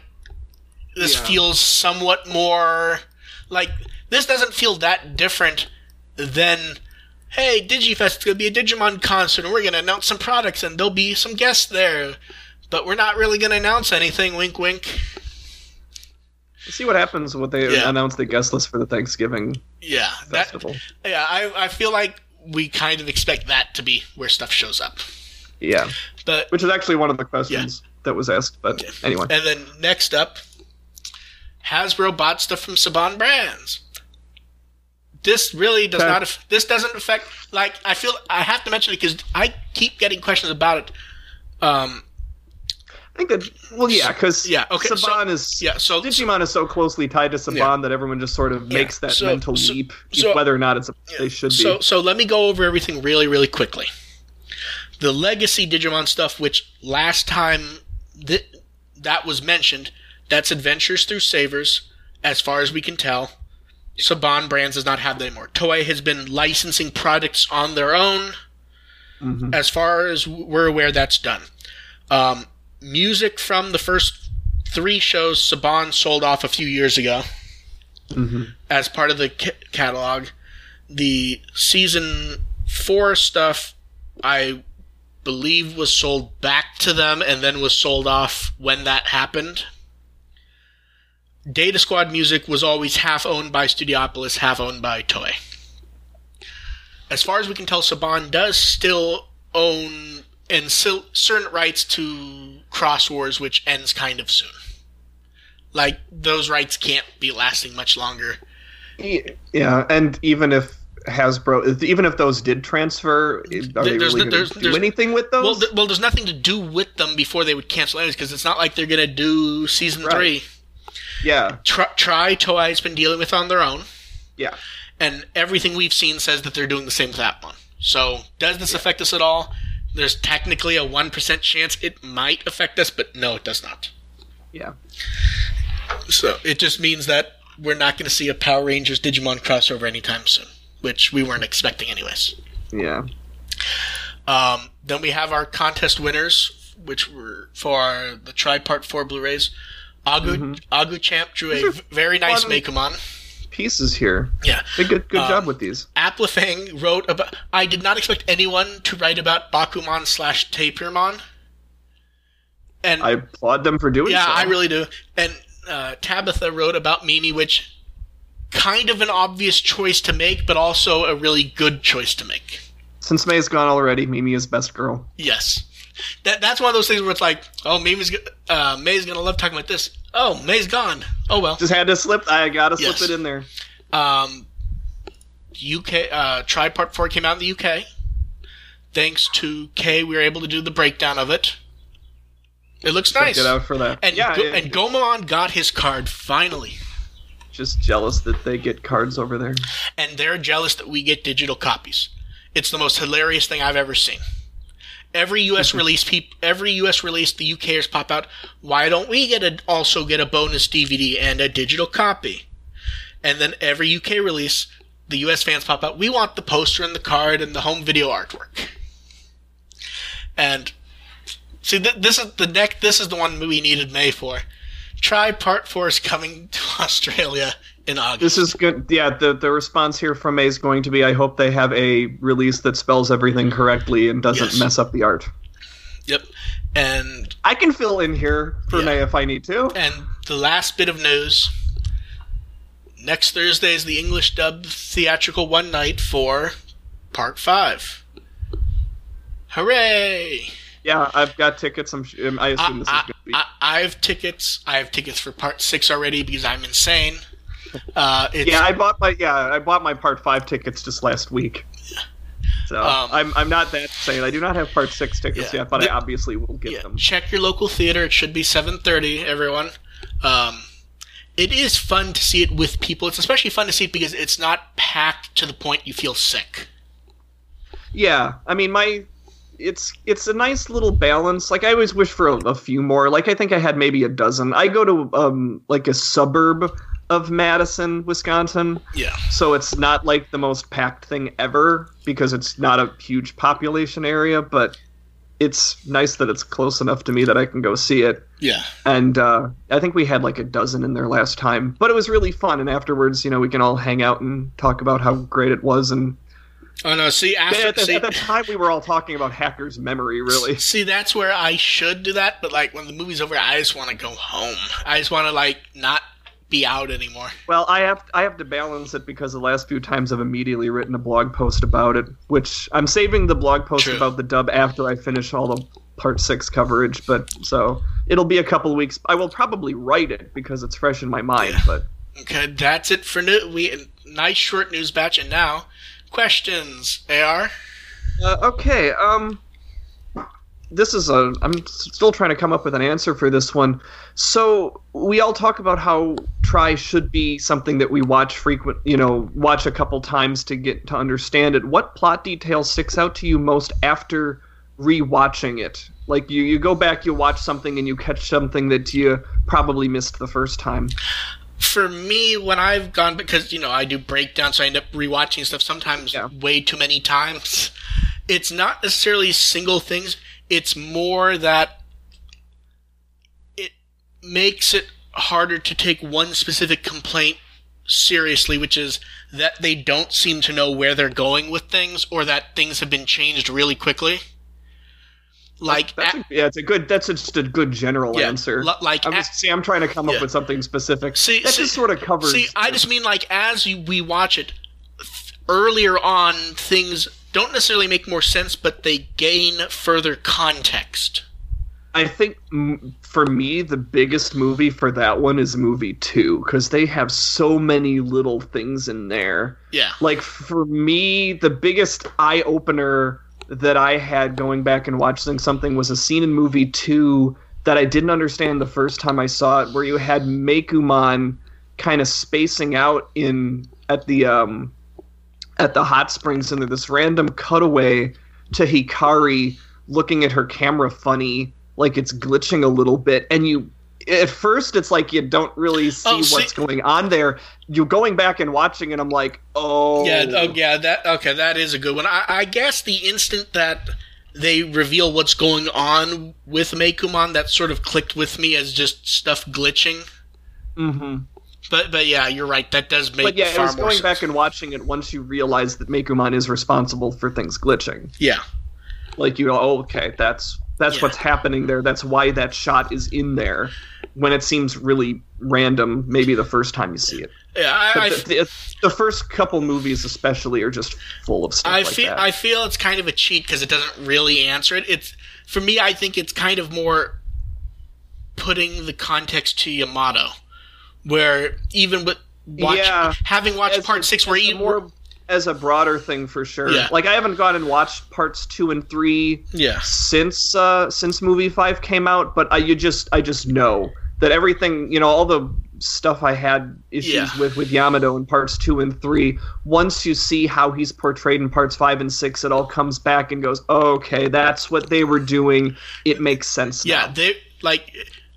this Yeah. feels somewhat more like this doesn't feel that different than. Hey, DigiFest, is going to be a Digimon concert, and we're going to announce some products, and there'll be some guests there. But we're not really going to announce anything. Wink, wink. See what happens when they Yeah. announce the guest list for the Thanksgiving Yeah, that, festival. yeah. I, I feel like we kind of expect that to be where stuff shows up. yeah, But which is actually one of the questions that was asked. But anyway, And then next up, Hasbro bought stuff from Saban Brands. This really does Okay. not. This doesn't affect. Like I feel I have to mention it because I keep getting questions about it. Um, I think that well, yeah, because Yeah, okay, so- Saban is yeah. So Digimon is so closely tied to Saban Yeah. that everyone just sort of Yeah, makes that so- mental so- leap, so- whether or not it's a, they should be. So, so let me go over everything really, really quickly. The legacy Digimon stuff, which last time th- that was mentioned, that's Adventures Through Savers, as far as we can tell. Saban Brands does not have that anymore. Toei has been licensing products on their own. Mhm. As far as we're aware, that's done. Um, music from the first three shows Saban sold off a few years ago Mhm. as part of the ca- catalog. The season four stuff, I believe, was sold back to them and then was sold off when that happened. Data Squad music was always half owned by Studiopolis, half owned by Toei. As far as we can tell, Saban does still own and sil- certain rights to Xros Wars, which ends kind of soon. Like those rights can't be lasting much longer. yeah, and even if Hasbro, even if those did transfer, are they There's really no- there's- do there's- anything with those? Well, th- well, there's nothing to do with them before they would cancel anyways, because it's not like they're gonna do season Right. three. yeah, Tri, Tri Toei's been dealing with on their own, yeah. and everything we've seen says that they're doing the same with that one. So, does this affect us at all? There's technically a one percent chance it might affect us, but no, it does not. Yeah. So it just means that we're not going to see a Power Rangers Digimon crossover anytime soon. which we weren't expecting anyways. Yeah. Um, then we have our contest winners, which were for the Tri Part 4 Blu-rays. Agu, Agu Champ drew a These are v- very nice Meicoomon. Pieces here. Yeah. Did good good Um, job with these. Applefang wrote about. I did not expect anyone to write about Bakumon slash Tapirmon. And I applaud them for doing so. yeah, so. I really do. And uh, Tabitha wrote about Mimi, which kind of an obvious choice to make, but also a really good choice to make. Since May's gone already, Mimi is best girl. Yes. That that's one of those things where it's like, oh, Mimi's uh, May's gonna love talking about this. Oh, May's gone. Oh well. Just had to slip. I gotta slip Yes. it in there. Um, UK uh, Tri Part Four came out in the UK. Thanks to Kay, we were able to do the breakdown of it. It looks nice. Get out for that. And yeah, Go- it- and Gomamon got his card finally, just jealous that they get cards over there. and they're jealous that we get digital copies. It's the most hilarious thing I've ever seen. Every U.S. release, peop- every U.S. release, the UKers pop out. Why don't we get a also get a bonus DVD and a digital copy? And then every UK release, the US fans pop out. We want the poster and the card and the home video artwork. And see, th- this is the neck. This is the one we needed May for. Tri Part Four is coming to Australia in August. This is good. Yeah, the the response here from May is going to be I hope they have a release that spells everything mm-hmm. correctly and doesn't Yes. mess up the art. Yep. And I can fill in here for Yeah. May if I need to. and the last bit of news. Next Thursday is the English dub theatrical one night for Part Five. Hooray! Yeah, I've got tickets. I'm. I assume this is going to be. I, I have tickets. I have tickets for part six already because I'm insane. Uh, it's, yeah, I bought my yeah I bought my part five tickets just last week. So Um, I'm I'm not that insane. I do not have part six tickets Yeah. yet, but The- I obviously will get yeah, them. check your local theater. It should be 7:30. Everyone. Um, it is fun to see it with people. It's especially fun to see it because it's not packed to the point you feel sick. Yeah, I mean my it's it's a nice little balance. Like I always wish for a, a few more. Like I think I had maybe a dozen. I go to um like a suburb of Madison, Wisconsin, Yeah. so it's not like the most packed thing ever because it's not a huge population area, but it's nice that it's close enough to me that I can go see it. Yeah. And uh, I think we had like a dozen in there last time, but it was really fun. And afterwards, you know, we can all hang out and talk about how great it was. And Oh no. See, after at the, see, at the time, we were all talking about Hacker's Memory, really. See, that's where I should do that, but like when the movie's over, I just want to go home. I just want to like not be out anymore. Well, I have I have to balance it because the last few times I've immediately written a blog post about it, which I'm saving the blog post True. about the dub after I finish all the part six coverage. But so it'll be a couple weeks. I will probably write it because it's fresh in my mind. Yeah. But Okay, that's it for new. We nice short news batch, and now questions. Ar. Uh, okay. Um, this is a. I'm still trying to come up with an answer for this one. So we all talk about how Tri should be something that we watch frequent. You know, watch a couple times to get to understand it. What plot detail sticks out to you most after rewatching it? Like you, you go back, you watch something, and you catch something that you probably missed the first time. For me, when I've gone because you know I do breakdowns, so I end up rewatching stuff sometimes Yeah. way too many times. It's not necessarily single things. It's more that it makes it harder to take one specific complaint seriously, which is that they don't seem to know where they're going with things, or that things have been changed really quickly. Like That's a- a, yeah, it's a good. That's just a good general Yeah, answer. li- like I'm a- just see. I'm trying to come Yeah. up with something specific. See- that see- just sort of covers. See, I just mean like as you, we watch it th- earlier on, things don't necessarily make more sense, but they gain further context. I think for me, the biggest movie for that one is movie two because they have so many little things in there. Yeah, Like for me, the biggest eye opener that I had going back and watching something was a scene in movie two that I didn't understand the first time I saw it, where you had Meicoomon kind of spacing out in at the um at the hot springs and there's this random cutaway to Hikari looking at her camera funny, like it's glitching a little bit, and you at first it's like you don't really see Oh, see- what's going on there. You're going back and watching and I'm like, oh, Yeah, oh, yeah, that okay, that is a good one. I, I guess the instant that they reveal what's going on with Meicoomon, that sort of clicked with me as just stuff glitching. hmm But but yeah, you're right. That does make But yeah, it was going sense. back and watching it once you realize that Meicoomon is responsible for things glitching. yeah, Like you go, oh, okay, that's that's Yeah. what's happening there. That's why that shot is in there. When it seems really random, maybe the first time you see it. yeah. I, I, the, the, the first couple movies, especially, are just full of stuff I like feel that. I feel it's kind of a cheat because it doesn't really answer it. It's for me. I think it's kind of more putting the context to Yamato, where even with watch, Yeah. having watched As part a- six, where even more as a broader thing for sure. Yeah. Like I haven't gone and watched parts two and three yeah since uh since movie five came out, but I you just I just know that everything you know all the stuff I had issues Yeah. with with Yamato in parts two and three. Once you see how he's portrayed in parts five and six, it all comes back and goes, okay, that's what they were doing. It makes sense. Yeah, now. they like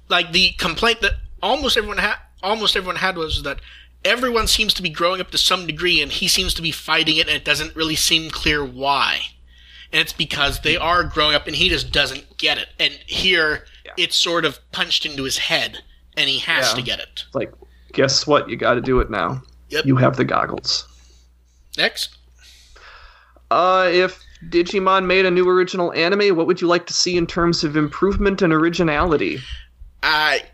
like the complaint that almost everyone had almost everyone had was that everyone seems to be growing up to some degree and he seems to be fighting it and it doesn't really seem clear why. And it's because they are growing up and he just doesn't get it. And here Yeah. it's sort of punched into his head and he has Yeah. to get it. It's like, guess what? You got to do it now. Yep. You have the goggles. Next. Uh, if Digimon made a new original anime, what would you like to see in terms of improvement and originality? I Uh,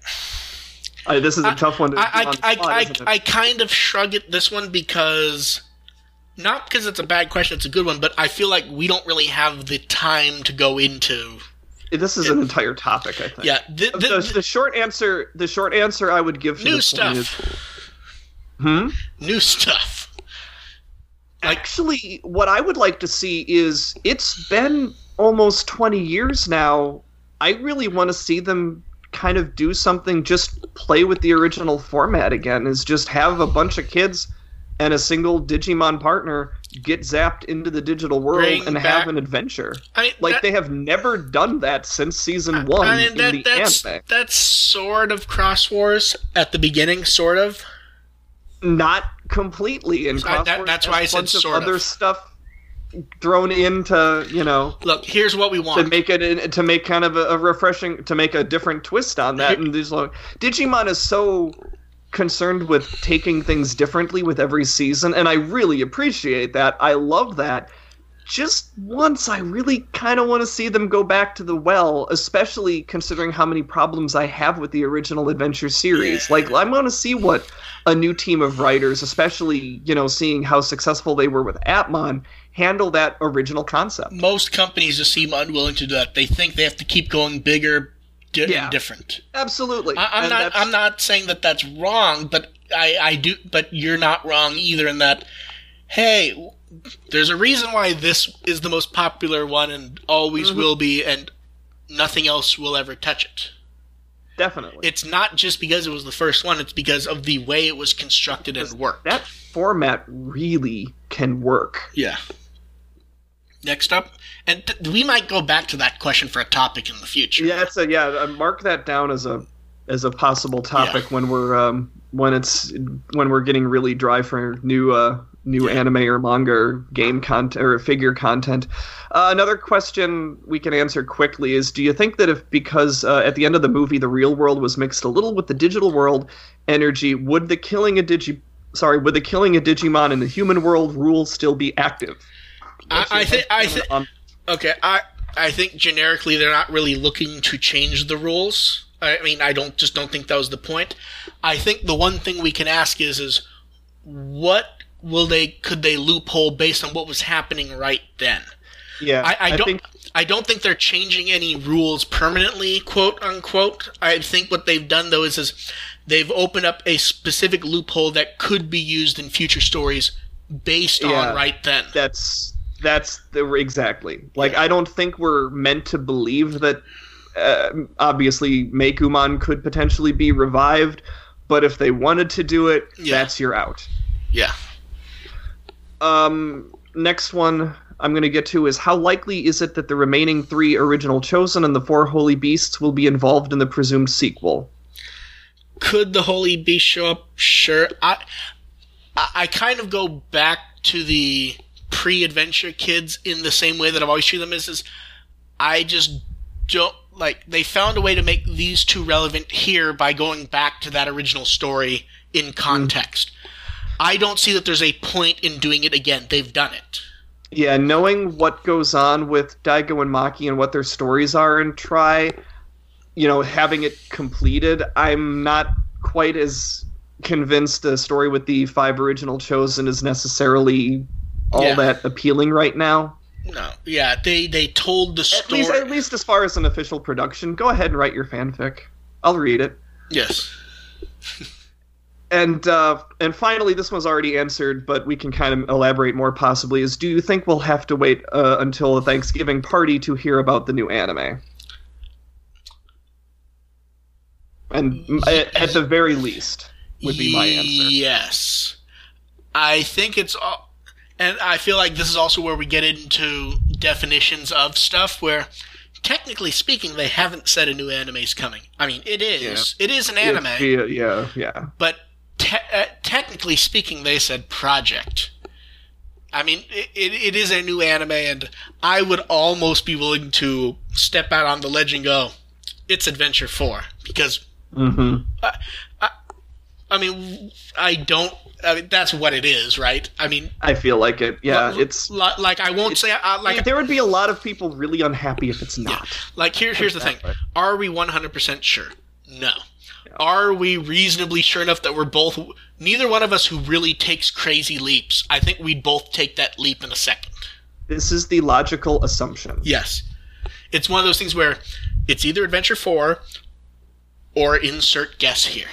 this is a I- tough one to I, on I, the I, I. I kind of shrug at this one because not because it's a bad question, it's a good one, but I feel like we don't really have the time to go into. this is an entire topic. I think. Yeah, th- th- The, the short answer, the short answer I would give New this one is, stuff. hmm. new stuff. Like- Actually, what I would like to see is it's been almost 20 years now. I really want to see them kind of do something, just play with the original format again, is just have a bunch of kids and a single Digimon partner get zapped into the digital world Bring and back- have an adventure. I mean, Like that- they have never done that since season one I mean, in that, the that's anime. that's sort of Xros Wars at the beginning, sort of. Not completely in So I- that- Wars that's why I said bunch of sort of. other stuff thrown into you know Look, here's what we want. to make it to make kind of a, a refreshing to make a different twist on that and these like digimon is so concerned with taking things differently with every season and i really appreciate that. I love that. Just once i really kind of want to see them go back to the well especially considering how many problems i have with the original adventure series. Yeah. like i want to see what a new team of writers especially you know seeing how successful they were with Appmon handle that original concept Most companies just seem unwilling to do that. They think they have to keep going bigger, di- Yeah. and different. absolutely I, I'm not. I'm not saying that that's wrong, but I, I do. But you're not wrong either in that. Hey, there's a reason why this is the most popular one and always Mm-hmm. will be, and nothing else will ever touch it. definitely It's not just because it was the first one; it's because of the way it was constructed and worked. that format really can work. Yeah. Next up, and th- we might go back to that question for a topic in the future. Yeah, that's a yeah. uh, Mark that down as a as a possible topic when we're um when it's when we're getting really dry for new uh new Yeah. anime or manga or game content or figure content. Uh, another question we can answer quickly is: Do you think that if because uh, at the end of the movie the real world was mixed a little with the digital world energy, would the killing a digi sorry would the killing a Digimon in the human world rule still be active? I, I think. I think. on- Okay, I I think generically they're not really looking to change the rules. I mean, I don't just don't think that was the point. I think the one thing we can ask is is what will they could they loophole based on what was happening right then? yeah, I, I don't think I don't think they're changing any rules permanently, quote unquote. I think what they've done though is is they've opened up a specific loophole that could be used in future stories based Yeah. on right then. that's that's the exactly like i don't think we're meant to believe that uh, obviously Meicoomon could potentially be revived but if they wanted to do it Yeah. that's your out Yeah. um next one i'm going to get to is how likely is it that the remaining three original chosen and the four holy beasts will be involved in the presumed sequel Could the Holy Beast show up? Sure. I, I kind of go back to the pre-adventure kids in the same way that I've always treated them as, is I just don't like they found a way to make these two relevant here by going back to that original story in context. I don't see that there's a point in doing it again. They've done it. Yeah, knowing what goes on with Daigo and Maki and what their stories are and Tri, you know, having it completed, I'm not quite as convinced a story with the five original chosen is necessarily all Yeah. that appealing right now. No, yeah, they they told the At story. least, at least as far as an official production, go ahead and write your fanfic. I'll read it. yes. And uh, and finally, this one's already answered, but we can kind of elaborate more possibly. Is do you think we'll have to wait uh, until the Thanksgiving party to hear about the new anime? And at, at the very least, would be my answer. Yes. I think it's all, and I feel like this is also where we get into definitions of stuff where technically speaking they haven't said a new anime's coming. I mean, it is. It is an anime, Yeah, yeah, yeah. but te- uh, technically speaking they said project. I mean, it, it, it is a new anime and I would almost be willing to step out on the ledge and go, it's Adventure 4 because hmm I, I, I mean, I don't. I mean, that's what it is, right? I mean, I feel like it. Yeah, li- it's li- like I won't say uh, like there would be a lot of people really unhappy if it's not. like here. Here's the thing. Are we 100 percent sure? No. Are we reasonably sure enough that we're both? Neither one of us who really takes crazy leaps. I think we'd both take that leap in a second. This is the logical assumption. Yes, it's one of those things where it's either Adventure Four or insert guess here.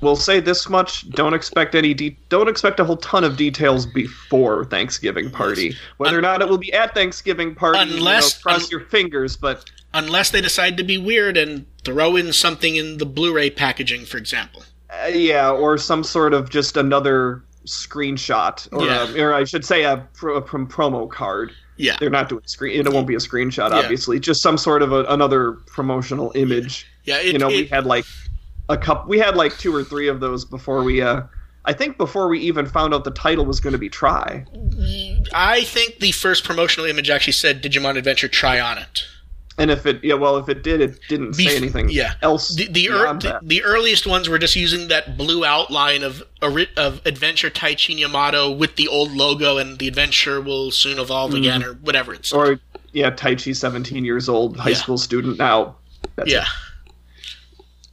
We'll say this much: don't expect any. De- don't expect a whole ton of details before Thanksgiving party. Whether or not it will be at Thanksgiving party, you know, Unless- cross un- your fingers. But Unless they decide to be weird and throw in something in the Blu-ray packaging, for example. uh, yeah, or some sort of just another screenshot, or, Yeah. a, or I should say a, a promo card. Yeah. They're not doing screen. It won't be a screenshot, Yeah. obviously. Just some sort of a, another promotional image. Yeah, it, you know, we had like a cup. We had like two or three of those before we. uh I think before we even found out the title was going to be Tri. I think the first promotional image actually said Digimon Adventure Tri on it. And if it, yeah, well, if it did, it didn't say Bef- anything yeah. else. The the, beyond the the earliest ones were just using that blue outline of of Adventure Taichi Yamato with the old logo, and the adventure will soon evolve again, or whatever it's. Or yeah, Taichi, seventeen years old, high Yeah. school student now. That's yeah. it.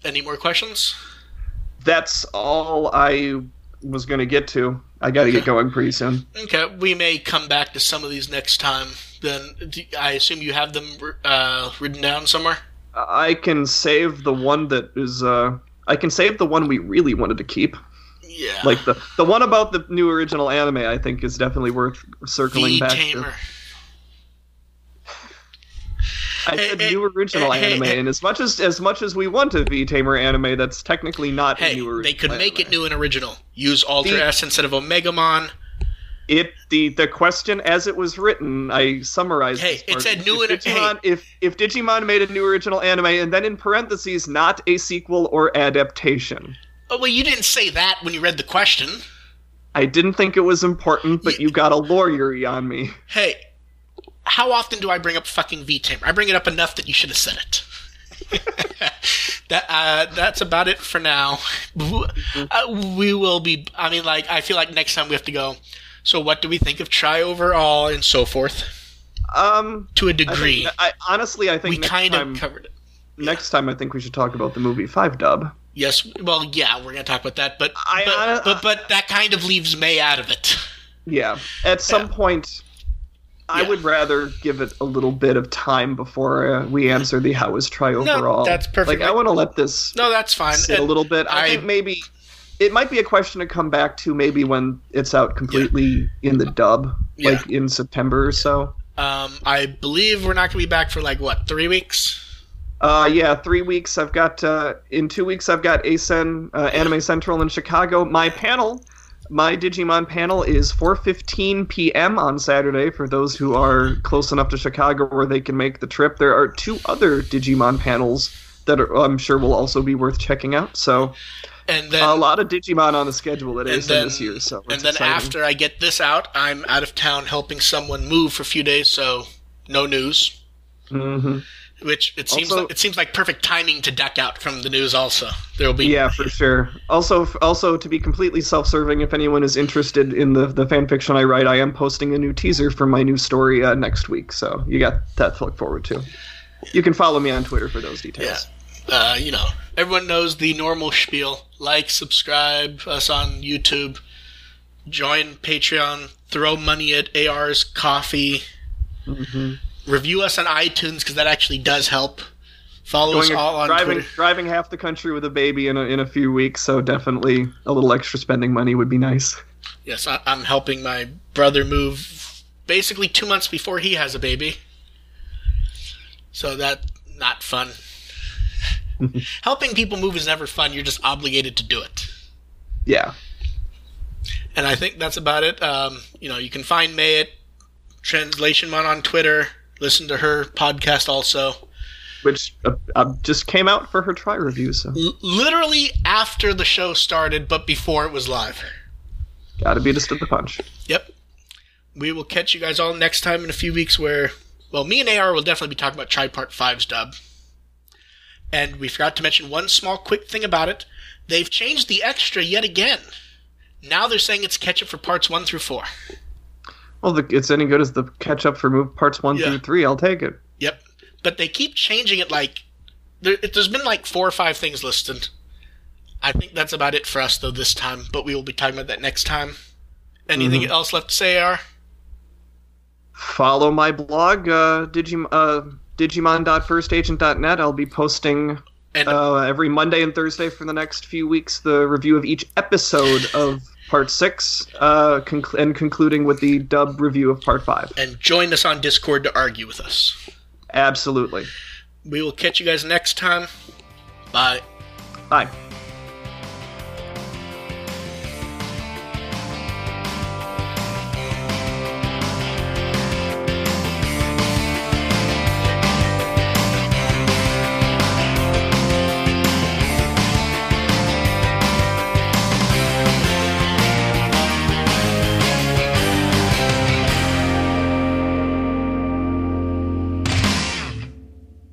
Any more questions? That's all I was going to get to. I got to get going pretty soon. Okay, we may come back to some of these next time. Then I assume you have them uh, written down somewhere. I can save the one that is. uh I can save the one we really wanted to keep. Yeah, Like the the one about the new original anime, I think is definitely worth circling V back Tamer. to. I said hey, new original hey, anime, hey. and as much as as much as we want a V Tamer anime, that's technically not a Hey, new original. they could make it new and original. Use Alter The- S instead of Omegamon. It the the question as it was written, I summarized. Hey, it said new if and- Digimon, if if Digimon made a new original anime, and then in parentheses, not a sequel or adaptation. Oh well, you didn't say that when you read the question. I didn't think it was important, but Ye- you got a lawyer on me. Hey, how often do I bring up fucking V Tamer? I bring it up enough that you should have said it. that uh, that's about it for now. Uh, we will be. I mean, like I feel like next time we have to go. So, what do we think of Tri overall and so forth? Um, To a degree, think, I, honestly, I think we next kind time, of covered it. next time, I think we should talk about the movie Five Dub. Yes. Well, yeah, we're gonna talk about that, but I- but, I- but but that kind of leaves May out of it. Yeah, at some Yeah. point, I Yeah. would rather give it a little bit of time before uh, we answer the how is Tri overall. No, that's perfect. Like I want to let this No, that's fine. sit a little bit. I, I- think maybe it might be a question to come back to maybe when it's out completely in the dub, Yeah. like in September or so. Um, I believe we're not gonna be back for like what three weeks. Uh, yeah, three weeks. I've got uh, in two weeks. I've got ACEN uh, Anime Central in Chicago. My panel, my Digimon panel, is 4:15 p.m. on Saturday. For those who are close enough to Chicago where they can make the trip, there are two other Digimon panels that are, I'm sure will also be worth checking out. So And then a lot of Digimon on the schedule at and then this year. So and then exciting. after I get this out, I'm out of town helping someone move for a few days, so no news. Mhm. Which it seems Also- like, it seems like perfect timing to duck out from the news. Also, there will be Yeah, for sure. Also, also to be completely self-serving, if anyone is interested in the the fan fiction I write, I am posting a new teaser for my new story uh, next week. So you got that to look forward to. You can follow me on Twitter for those yeah. details. Uh, you know, everyone knows the normal spiel: like, subscribe us on YouTube, join Patreon, throw money at AR's coffee, Mhm. Review us on iTunes because that actually does help. Follow us all on driving Twitter. driving half the country with a baby in a, in a few weeks, so definitely a little extra spending money would be nice. Yes, I, I'm helping my brother move basically two months before he has a baby. So that not fun. helping people move is never fun. You're just obligated to do it. Yeah. And I think that's about it. Um, you know, you can find May at Translation Mon on Twitter. Listen to her podcast also. Which uh, uh, just came out for her Tri review, so L- literally after the show started, but before it was live. gotta beat us to the punch. Yep. We will catch you guys all next time in a few weeks where, well, me and AR will definitely be talking about Tri Part 5's dub. And we forgot to mention one small quick thing about it. They've changed the extra yet again. Now they're saying it's catch up for parts 1 through 4. Well, the, it's any good as the catch up for move parts one Yeah. through three. I'll take it. Yep. But they keep changing it like. There, it- there's been like four or five things listed. I think that's about it for us, though, this time. But we will be talking about that next time. Anything else left to say, AR? follow my blog, uh, Digim- uh, digimon.firstagent.net. I'll be posting And uh, every Monday and Thursday for the next few weeks the review of each episode of Part 6, uh, conc- and concluding with the dub review of Part 5. and join us on Discord to argue with us. Absolutely. We will catch you guys next time. Bye. Bye.